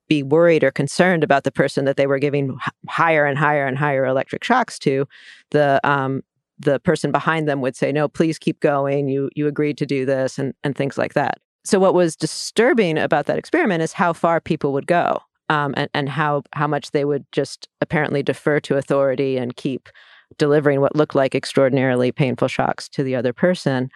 be worried or concerned about the person that they were giving higher and higher and higher electric shocks to, the um, the person behind them would say, "No, please keep going. You you agreed to do this," and and things like that. So what was disturbing about that experiment is how far people would go, um, and and how how much they would just apparently defer to authority and keep delivering what looked like extraordinarily painful shocks to the other person.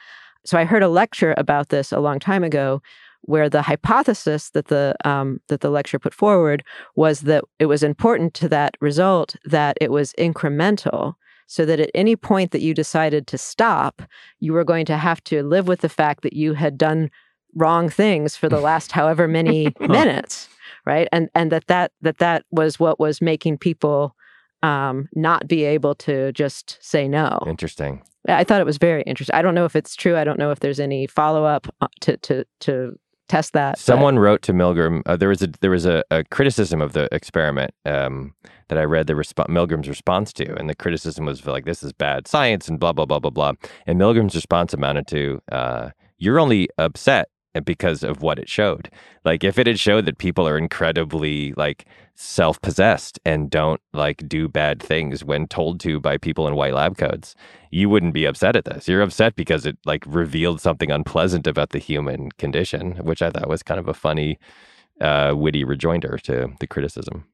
So I heard a lecture about this a long time ago where the hypothesis that the um, that the lecture put forward was that it was important to that result that it was incremental so that at any point that you decided to stop you were going to have to live with the fact that you had done wrong things for the last however many minutes right and and that that that that was what was making people um, not be able to just say no interesting I thought it was very interesting. I don't know if it's true. I don't know if there's any follow up uh, to to to test that. Someone but. wrote to Milgram. Uh, there was a there was a, a criticism of the experiment um, that I read the resp- Milgram's response to, and the criticism was like, "This is bad science," and blah blah blah blah blah. And Milgram's response amounted to, uh, "You're only upset because of what it showed. Like if it had showed that people are incredibly like self-possessed and don't like do bad things when told to by people in white lab coats, you wouldn't be upset at this. You're upset because it like revealed something unpleasant about the human condition, which I thought was kind of a funny uh, witty rejoinder to the criticism.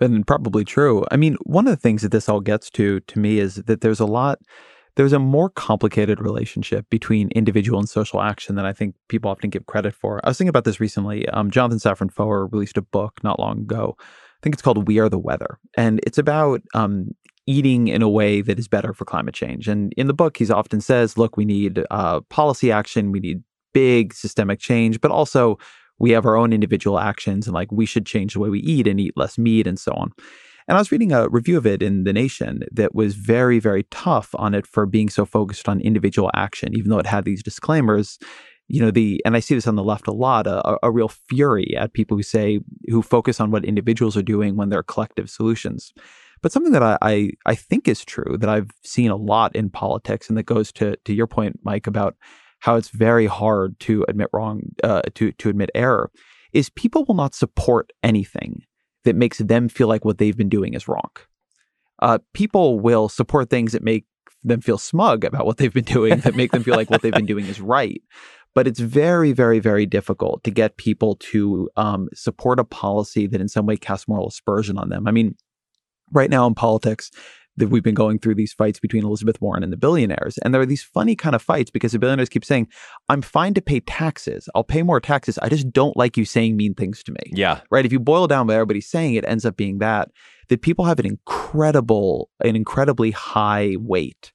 And probably true. I mean, one of the things that this all gets to to me is that there's a lot there's a more complicated relationship between individual and social action than I think people often give credit for. I was thinking about this recently. Um, Jonathan Safran Foer released a book not long ago. I think it's called We Are the Weather. And it's about um, eating in a way that is better for climate change. And in the book, he often says, look, we need uh, policy action, we need big systemic change, but also we have our own individual actions and like we should change the way we eat and eat less meat and so on. And I was reading a review of it in The Nation that was very, very tough on it for being so focused on individual action, even though it had these disclaimers. You know, the, and I see this on the left a lot, a, a real fury at people who say, who focus on what individuals are doing when they're collective solutions. But something that I, I, I think is true that I've seen a lot in politics, and that goes to to your point, Mike, about how it's very hard to admit wrong, uh, to to admit error, is people will not support anything that makes them feel like what they've been doing is wrong. Uh, people will support things that make them feel smug about what they've been doing, that make them feel like what they've been doing is right. But it's very, very, very difficult to get people to um, support a policy that in some way casts moral aspersion on them. I mean, right now in politics, that we've been going through these fights between Elizabeth Warren and the billionaires. And there are these funny kind of fights because the billionaires keep saying, I'm fine to pay taxes. I'll pay more taxes. I just don't like you saying mean things to me. Yeah. Right. If you boil down what everybody's saying, it ends up being that that people have an incredible, an incredibly high weight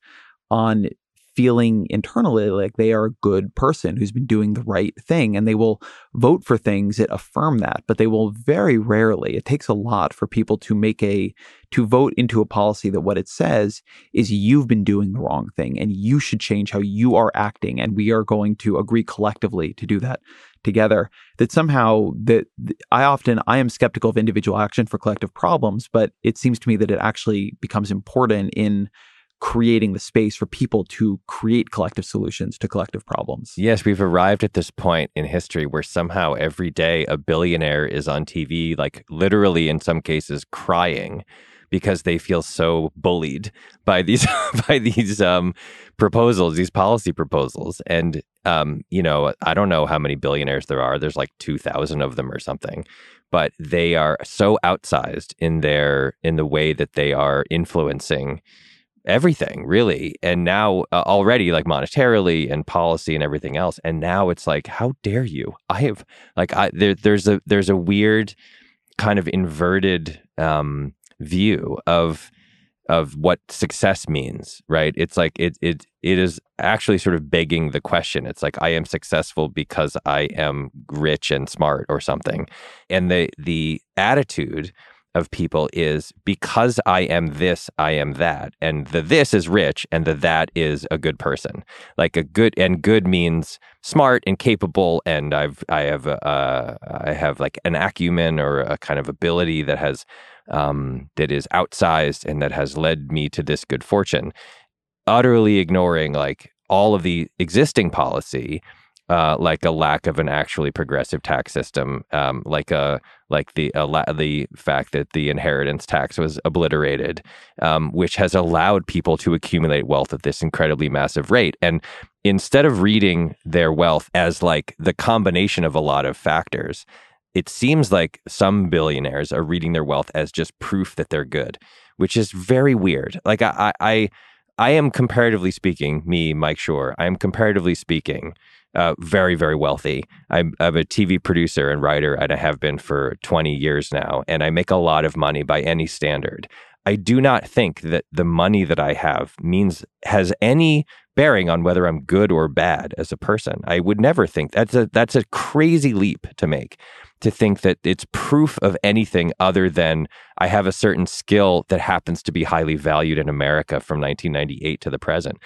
on feeling internally like they are a good person who's been doing the right thing and they will vote for things that affirm that but they will very rarely it takes a lot for people to make a to vote into a policy that what it says is you've been doing the wrong thing and you should change how you are acting and we are going to agree collectively to do that together. That somehow that I often I am skeptical of individual action for collective problems but it seems to me that it actually becomes important in creating the space for people to create collective solutions to collective problems. Yes, we've arrived at this point in history where somehow every day a billionaire is on TV, like literally in some cases crying because they feel so bullied by these by these um, proposals, these policy proposals. And um, you know, I don't know how many billionaires there are. There's like two thousand of them or something, but they are so outsized in their in the way that they are influencing everything really. And now uh, already like monetarily and policy and everything else. And now it's like how dare you? I have like i there, there's a there's a weird kind of inverted um view of of what success means right? It's like it it it is actually sort of begging the question. It's like i am successful because i am rich and smart or something. And the the attitude of people is because I am this, I am that. And the this is rich and the that is a good person. Like a good and good means smart and capable and I've I have uh I have like an acumen or a kind of ability that has um that is outsized and that has led me to this good fortune. Utterly ignoring like all of the existing policy uh, like a lack of an actually progressive tax system, um, like a like the la- the fact that the inheritance tax was obliterated, um, which has allowed people to accumulate wealth at this incredibly massive rate. And instead of reading their wealth as like the combination of a lot of factors, it seems like some billionaires are reading their wealth as just proof that they're good, which is very weird. Like I, I, I am comparatively speaking, me, Mike Schur, I am comparatively speaking uh, very, very wealthy. I'm, I'm, a TV producer and writer, and I have been for 20 years now, and I make a lot of money by any standard. I do not think that the money that I have means has any bearing on whether I'm good or bad as a person. I would never think that's a that's a crazy leap to make to think that it's proof of anything other than I have a certain skill that happens to be highly valued in America from 1998 to the present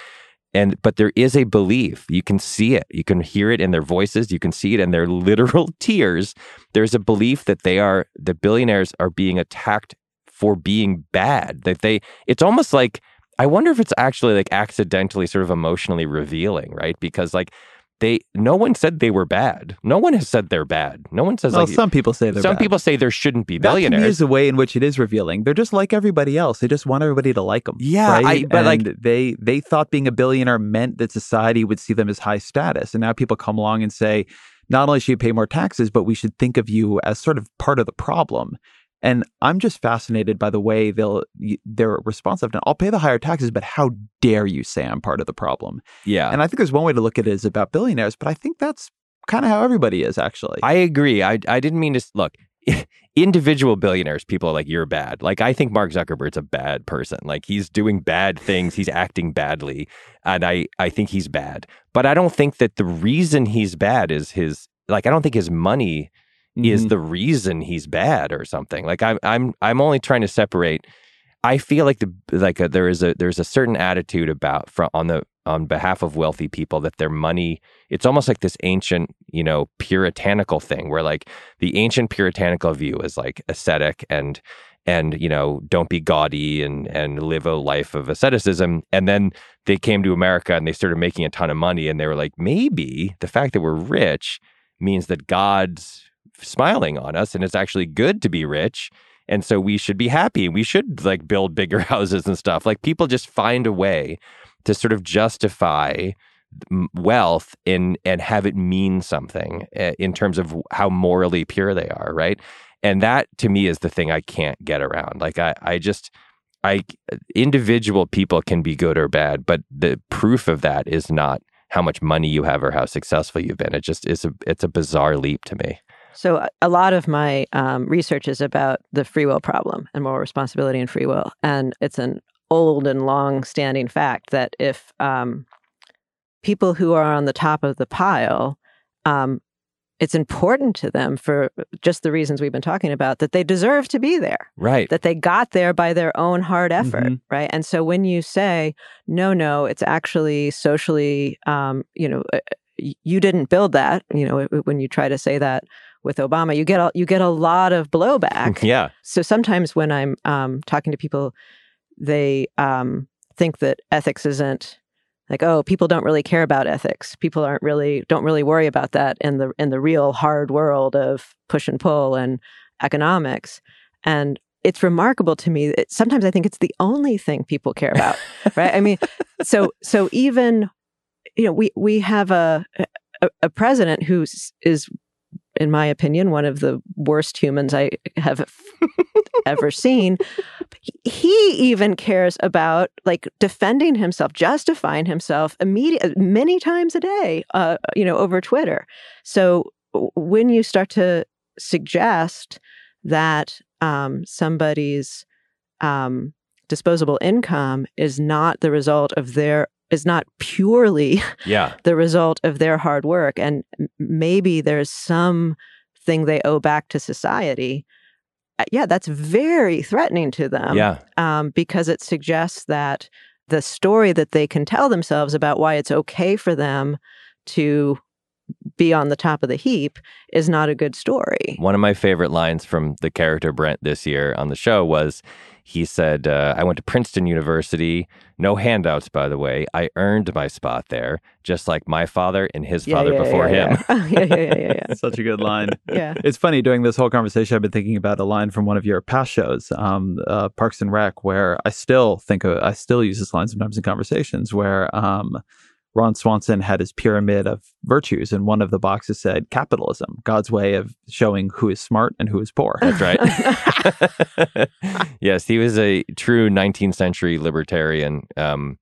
and but there is a belief. You can see it. You can hear it in their voices. You can see it in their literal tears. There's a belief that they are the billionaires are being attacked for being bad that they it's almost like i wonder if it's actually like accidentally sort of emotionally revealing right? Because like they no one said they were bad. No one has said they're bad. No one says well, like some people say they're some bad. people say there shouldn't be That to me billionaires. is a way in which it is revealing. They're just like everybody else. They just want everybody to like them. Yeah, right? I- but, like- they they thought being a billionaire meant that society would see them as high status, and now people come along and say, not only should you pay more taxes, but we should think of you as sort of part of the problem. And I'm just fascinated by the way they'll they're responsive. Now, I'll pay the higher taxes, but how dare you say I'm part of the problem? yeah. And I think there's one way to look at it is about billionaires, but I think that's kind of how everybody is actually. I agree. I I didn't mean to look. individual billionaires, people are like, you're bad. Like, I think Mark Zuckerberg's a bad person. Like, he's doing bad things, he's acting badly. And I, I think he's bad. But I don't think that the reason he's bad is his, like, I don't think his money is Mhm. the reason he's bad or something. Like, I'm, I'm, I'm only trying to separate. I feel like the like a, there is a there's a certain attitude about from on the on behalf of wealthy people that their money it's almost like this ancient you know puritanical thing where like the ancient puritanical view is like ascetic and and you know don't be gaudy and and live a life of asceticism and then they came to america and they started making a ton of money and they were like maybe the fact that we're rich means that god's smiling on us and it's actually good to be rich and so we should be happy we should like build bigger houses and stuff. Like people just find a way to sort of justify wealth in and have it mean something uh, in terms of how morally pure they are right? And that to me is the thing i can't get around. Like i i just i individual people can be good or bad but the proof of that is not how much money you have or how successful you've been. It just is a it's a bizarre leap to me So a- lot of my um, research is about the free will problem and moral responsibility and free will, and it's an old and long-standing fact that if um, people who are on the top of the pile, um, it's important to them for just the reasons we've been talking about that they deserve to be there right that they got there by their own hard effort, Mhm. right? And so when you say, no, no, it's actually socially, um, you know, uh, you didn't build that. You know, when you try to say that with Obama, you get a, you get a lot of blowback. yeah So sometimes when I'm um, talking to people, they um, think that ethics isn't like, oh, people don't really care about ethics. People aren't really don't really worry about that in the in the real hard world of push and pull and economics. And it's remarkable to me that sometimes I think it's the only thing people care about, right? I mean, so so even you know we we have a a, a president who is in my opinion, one of the worst humans I have ever seen. He even cares about like defending himself, justifying himself immediate many times a day, uh, you know, over Twitter. So when you start to suggest that um, somebody's um, disposable income is not the result of their is not purely yeah. the result of their hard work. And maybe there's some thing they owe back to society. Uh, yeah that's very threatening to them yeah. um, because it suggests that the story that they can tell themselves about why it's okay for them to be on the top of the heap is not a good story. One of my favorite lines from the character Brent this year on the show was he said, uh, I went to Princeton University. No handouts, by the way. I earned my spot there, just like my father and his Yeah, father yeah, before yeah, him. yeah. yeah, yeah, yeah, yeah, Such a good line. yeah. It's funny during this whole conversation. I've been thinking about a line from one of your past shows, um, uh, Parks and Rec, where I still think of, I still use this line sometimes in conversations. Where um, Ron Swanson had his pyramid of virtues, and one of the boxes said capitalism, God's way of showing who is smart and who is poor. That's right. yes, he was a true 19th century libertarian. Um,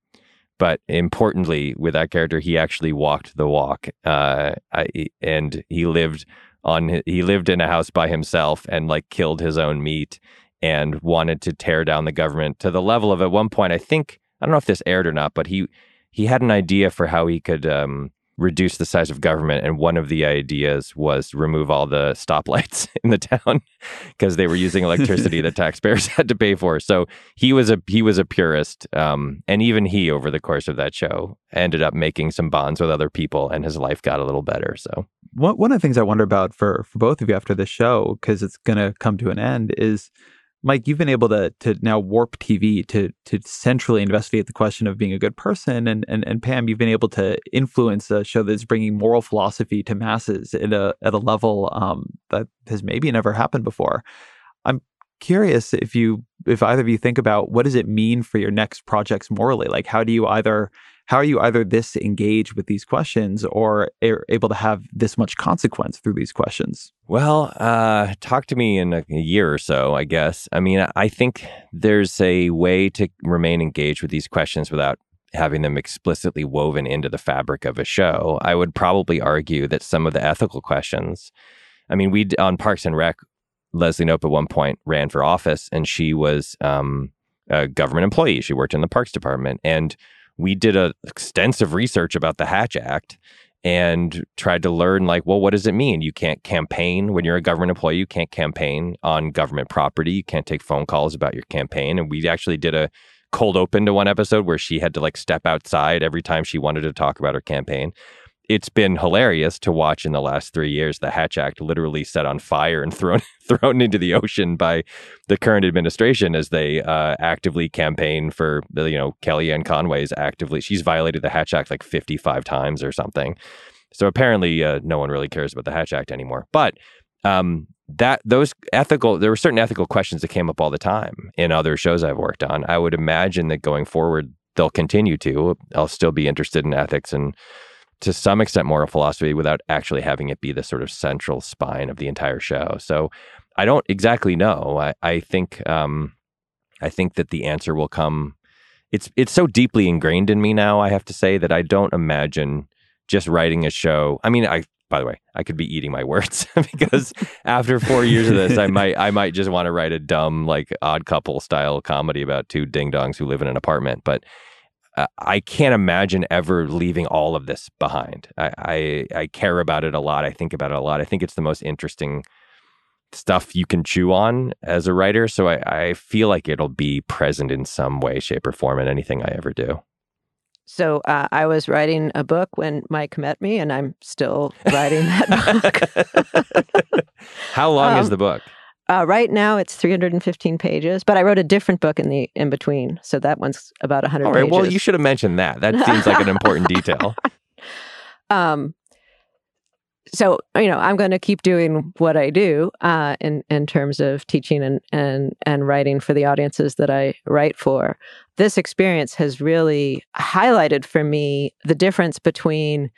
but importantly, with that character, he actually walked the walk, uh, I, and he lived on. He lived in a house by himself and like killed his own meat, and wanted to tear down the government to the level of at one point. I think I don't know if this aired or not, but he he had an idea for how he could um, reduce the size of government, and one of the ideas was remove all the stoplights in the town because they were using electricity that taxpayers had to pay for. So he was a he was a purist, um, and even he, over the course of that show, ended up making some bonds with other people, and his life got a little better. So one one of the things I wonder about for for both of you after this show, because it's going to come to an end, is Mike, you've been able to to now warp TV to to centrally investigate the question of being a good person, and and and Pam, you've been able to influence a show that's bringing moral philosophy to masses at a at a level um, that has maybe never happened before. I'm curious if you if either of you think about what does it mean for your next projects morally like how do you either how are you either this engaged with these questions or are able to have this much consequence through these questions Well, uh, talk to me in a, year or so, I guess. I mean, I think there's a way to remain engaged with these questions without having them explicitly woven into the fabric of a show. I would probably argue that some of the ethical questions, I mean, we on Parks and Rec, Leslie Knope at one point ran for office, and she was um, a government employee. She worked in the Parks Department, and we did a extensive research about the Hatch Act and tried to learn like well what does it mean? You can't campaign. When you're a government employee you can't campaign on government property. You can't take phone calls about your campaign. And we actually did a cold open to one episode where she had to like step outside every time she wanted to talk about her campaign it's been hilarious to watch in the last three years the Hatch Act literally set on fire and thrown thrown into the ocean by the current administration as they uh, actively campaign for you know Kellyanne Conway's actively she's violated the Hatch Act like 55 times or something. So apparently uh, no one really cares about the Hatch Act anymore. But um, that those ethical there were certain ethical questions that came up all the time in other shows I've worked on. I would imagine that going forward they'll continue to. I'll still be interested in ethics and to some extent moral philosophy without actually having it be the sort of central spine of the entire show. So I don't exactly know. I, I think um, I think that the answer will come. It's it's so deeply ingrained in me now. I have to say that I don't imagine just writing a show. I mean, I by the way, I could be eating my words because after four years of this, I might I might just want to write a dumb like odd couple style comedy about two ding dongs who live in an apartment. But uh, I can't imagine ever leaving all of this behind. I, I, I care about it a lot. I think about it a lot. I think it's the most interesting stuff you can chew on as a writer. So I, I feel like it'll be present in some way, shape, or form in anything I ever do. So uh, I was writing a book when Mike met me, and I'm still writing that book. How long um, is the book? Uh, right now, it's 315 pages, but I wrote a different book in the in between, so that one's about 100. All right. Pages. Well, you should have mentioned that. That seems like an important detail. Um. So you know, I'm going to keep doing what I do uh, in in terms of teaching and and and writing for the audiences that I write for. This experience has really highlighted for me the difference between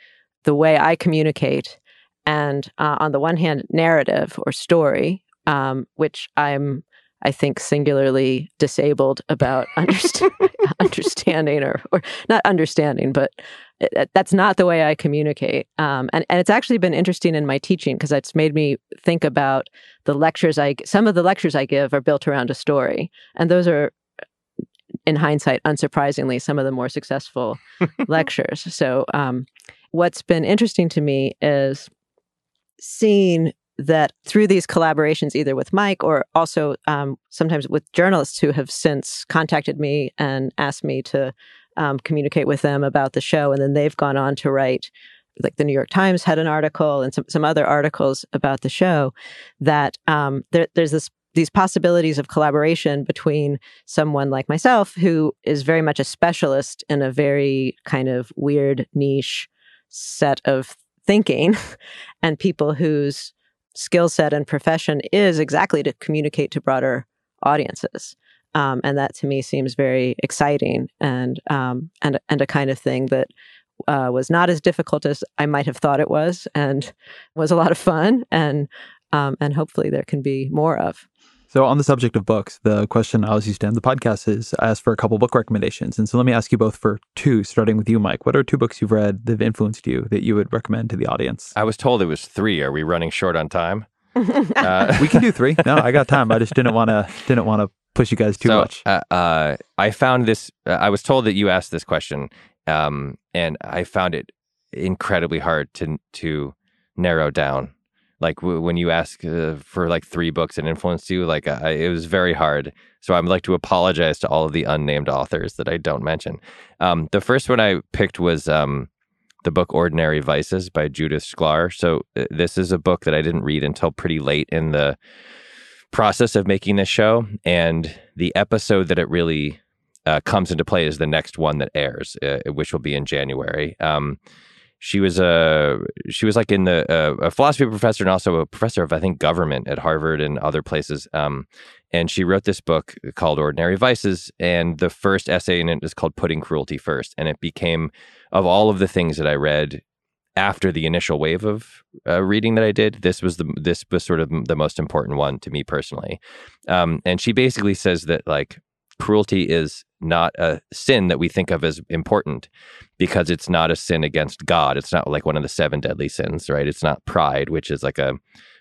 the way I communicate and, uh, on the one hand, narrative or story, um, which I'm, I think, singularly disabled about understand, understanding or, or not understanding, but it, that's not the way I communicate. Um, and, and it's actually been interesting in my teaching because it's made me think about the lectures I, some of the lectures I give are built around a story. And those are, in hindsight, unsurprisingly, some of the more successful lectures. So, um, what's been interesting to me is seeing that through these collaborations, either with Mike or also um, sometimes with journalists who have since contacted me and asked me to um, communicate with them about the show, and then they've gone on to write. Like the New York Times had an article and some, some other articles about the show, that um, there, there's this these possibilities of collaboration between someone like myself, who is very much a specialist in a very kind of weird niche set of thinking, and people whose skill set and profession is exactly to communicate to broader audiences. Um, and that to me seems very exciting and um, and and a kind of thing that uh, was not as difficult as I might have thought it was, and was a lot of fun, and um, and hopefully there can be more of. So, on the subject of books, the question I always used to end the podcast is I ask for a couple book recommendations. And so, let me ask you both for two, starting with you, Mike. What are two books you've read that have influenced you that you would recommend to the audience? I was told it was three. Are we running short on time? uh, we can do three. No, I got time. I just didn't want to didn't want to push you guys too so, much. Uh, uh, I found this. Uh, I was told that you asked this question, um, and I found it incredibly hard to to narrow down like w- when you ask uh, for like three books that influenced you like I, it was very hard. So i'd like to apologize to all of the unnamed authors that i don't mention. Um, the first one i picked was um, the book ordinary vices by judith shklar so uh, this is a book that i didn't read until pretty late in the process of making this show and the episode that it really uh, comes into play is the next one that airs uh, which will be in january. Um, she was a she was like in the uh, a philosophy professor and also a professor of I think government at Harvard and other places. Um, and she wrote this book called Ordinary Vices, and the first essay in it is called Putting Cruelty First, and it became of all of the things that I read after the initial wave of uh, reading that I did, this was the this was sort of the most important one to me personally. Um, and she basically says that like cruelty is not a sin that we think of as important because it's not a sin against God. It's not like one of the seven deadly sins, right? It's not pride, which is like a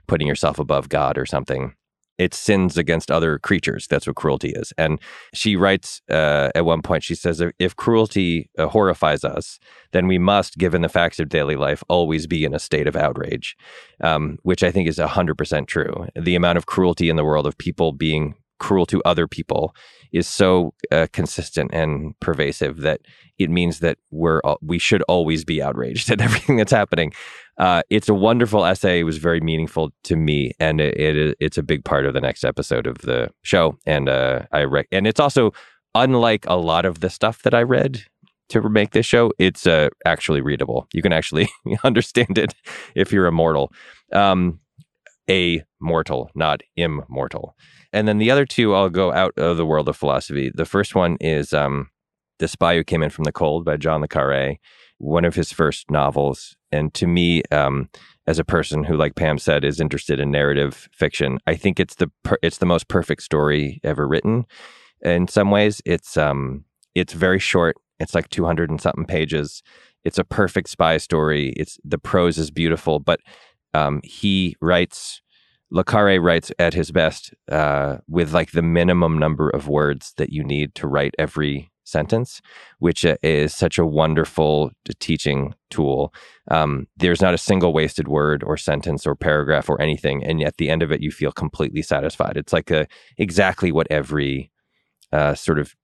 putting yourself above God or something. It's sins against other creatures. That's what cruelty is. And she writes uh, at one point, she says, if cruelty uh, horrifies us, then we must, given the facts of daily life, always be in a state of outrage, um, which I think is 100% true. The amount of cruelty in the world of people being cruel to other people is so uh, consistent and pervasive that it means that we're all, we should always be outraged at everything that's happening. Uh, it's a wonderful essay. It was very meaningful to me, and it, it it's a big part of the next episode of the show. And uh, I rec- and it's also unlike a lot of the stuff that I read to make this show. It's uh, actually readable. You can actually understand it if you're immortal. Um, a mortal, not immortal. And then the other two, I'll go out of the world of philosophy. The first one is um, The Spy Who Came In From the Cold by John Le Carre, one of his first novels. And to me, um, as a person who, like Pam said, is interested in narrative fiction, I think it's the per- it's the most perfect story ever written. In some ways, it's um, it's very short. It's like two hundred and something pages. It's a perfect spy story. It's the prose is beautiful, but um, he writes Le Carre writes at his best uh, with like the minimum number of words that you need to write every sentence, which uh, is such a wonderful teaching tool. Um, there's not a single wasted word or sentence or paragraph or anything, and at the end of it, you feel completely satisfied. It's like a, exactly what every uh, sort of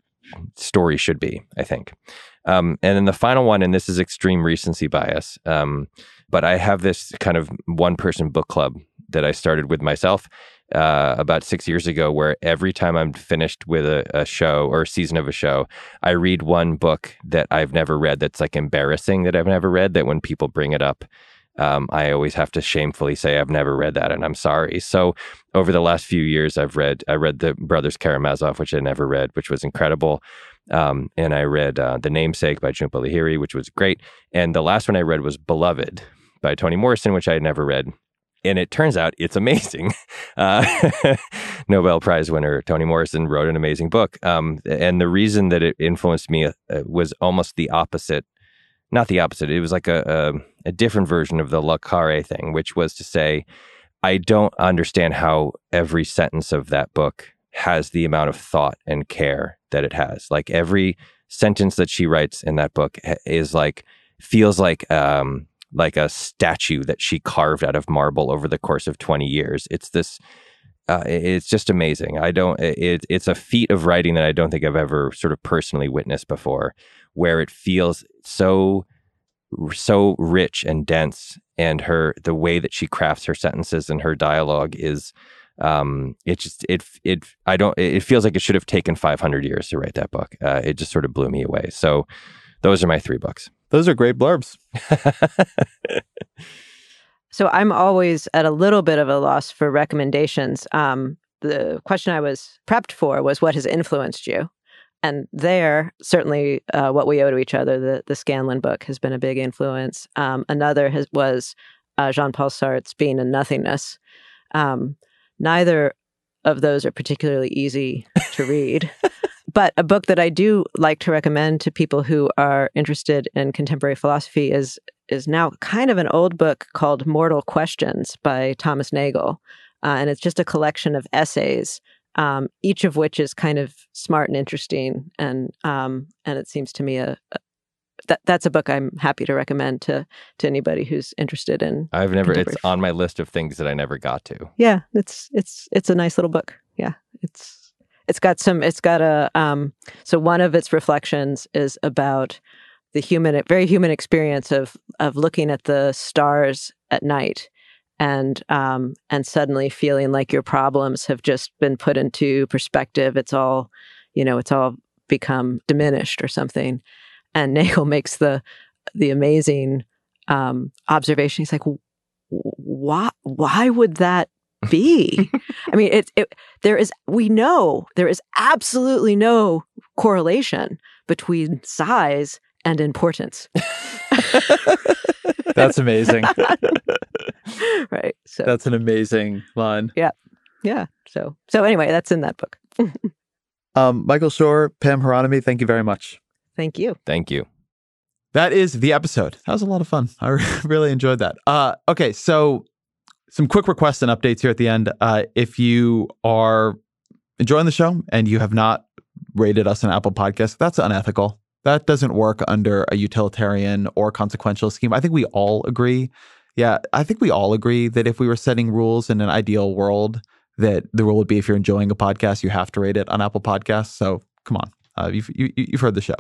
story should be, I think. Um, and then the final one, and this is extreme recency bias, um, but I have this kind of one person book club that I started with myself uh, about six years ago, where every time I'm finished with a, a, show or a season of a show, I read one book that I've never read that's like embarrassing that I've never read. That when people bring it up, um, I always have to shamefully say I've never read that and I'm sorry. So over the last few years, I've read I read the Brothers Karamazov, which I never read, which was incredible. Um, and I read uh, The Namesake by Jhumpa Lahiri, which was great. And the last one I read was Beloved by Toni Morrison, which I had never read and it turns out it's amazing. Uh, Nobel Prize winner Toni Morrison wrote an amazing book. Um, and the reason that it influenced me uh, was almost the opposite. Not the opposite. It was like a, a, a different version of the Le Carre thing, which was to say, I don't understand how every sentence of that book has the amount of thought and care that it has. Like every sentence that she writes in that book is like feels like um, like a statue that she carved out of marble over the course of 20 years. It's this uh, it's just amazing. I don't it, it's a feat of writing that I don't think I've ever sort of personally witnessed before where it feels so so rich and dense and her the way that she crafts her sentences and her dialogue is um it just it it i don't it feels like it should have taken 500 years to write that book uh, it just sort of blew me away so those are my three books those are great blurbs. so I'm always at a little bit of a loss for recommendations. Um, the question I was prepped for was what has influenced you? And there, certainly, uh, what we owe to each other, the the Scanlon book has been a big influence. Um, another has, was uh, Jean Paul Sartre's Being and Nothingness. Um, neither of those are particularly easy to read. But a book that I do like to recommend to people who are interested in contemporary philosophy is is now kind of an old book called Mortal Questions by Thomas Nagel, uh, and it's just a collection of essays, um, each of which is kind of smart and interesting, and um, and it seems to me a, a that that's a book I'm happy to recommend to to anybody who's interested in. I've never. It's on my list of things that I never got to. Yeah, it's it's it's a nice little book. Yeah, it's it's got some it's got a um so one of its reflections is about the human very human experience of of looking at the stars at night and um and suddenly feeling like your problems have just been put into perspective. It's all you know it's all become diminished or something. And Nagel makes the the amazing um observation. He's like why why would that be? I mean, it, it, there is, we know there is absolutely no correlation between size and importance. That's amazing. right. So that's an amazing line. Yeah. Yeah. So, so anyway, that's in that book. um, Michael Schur, Pam Hieronymi, thank you very much. Thank you. Thank you. That is the episode. That was a lot of fun. I really enjoyed that. Uh, okay, so some quick requests and updates here at the end. Uh, if you are enjoying the show and you have not rated us on Apple Podcasts, that's unethical. That doesn't work under a utilitarian or consequential scheme. I think we all agree. Yeah, I think we all agree that if we were setting rules in an ideal world, that the rule would be if you're enjoying a podcast, you have to rate it on Apple Podcasts. So come on. Uh, you've, you, you have heard the show.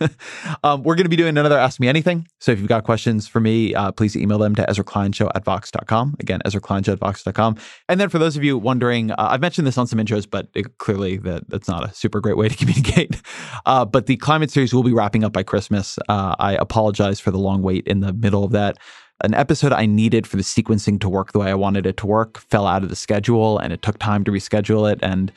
um, we're going to be doing another Ask Me Anything. So if you've got questions for me, uh, please email them to EzraKleinShow at Vox.com. Again, EzraKleinShow at Vox.com. And then for those of you wondering, uh, I've mentioned this on some intros, but it, clearly that, that's not a super great way to communicate. Uh, but the climate series will be wrapping up by Christmas. Uh, I apologize for the long wait in the middle of that an episode I needed for the sequencing to work the way I wanted it to work fell out of the schedule and it took time to reschedule it. And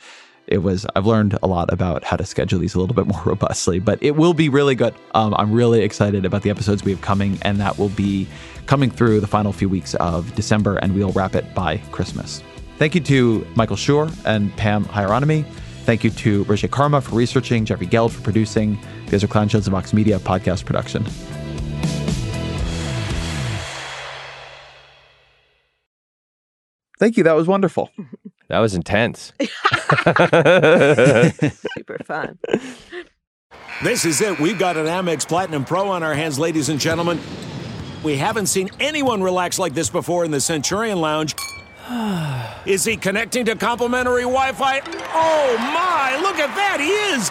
it was, I've learned a lot about how to schedule these a little bit more robustly, but it will be really good. Um, I'm really excited about the episodes we have coming, and that will be coming through the final few weeks of December, and we'll wrap it by Christmas. Thank you to Michael Schur and Pam Hieronymi. Thank you to Roge Karma for researching, Jeffrey Geld for producing. These are Klein Shows and Vox Media podcast production. Thank you. That was wonderful. That was intense. Super fun. This is it. We've got an Amex Platinum Pro on our hands, ladies and gentlemen. We haven't seen anyone relax like this before in the Centurion Lounge. Is he connecting to complimentary Wi Fi? Oh my, look at that! He is!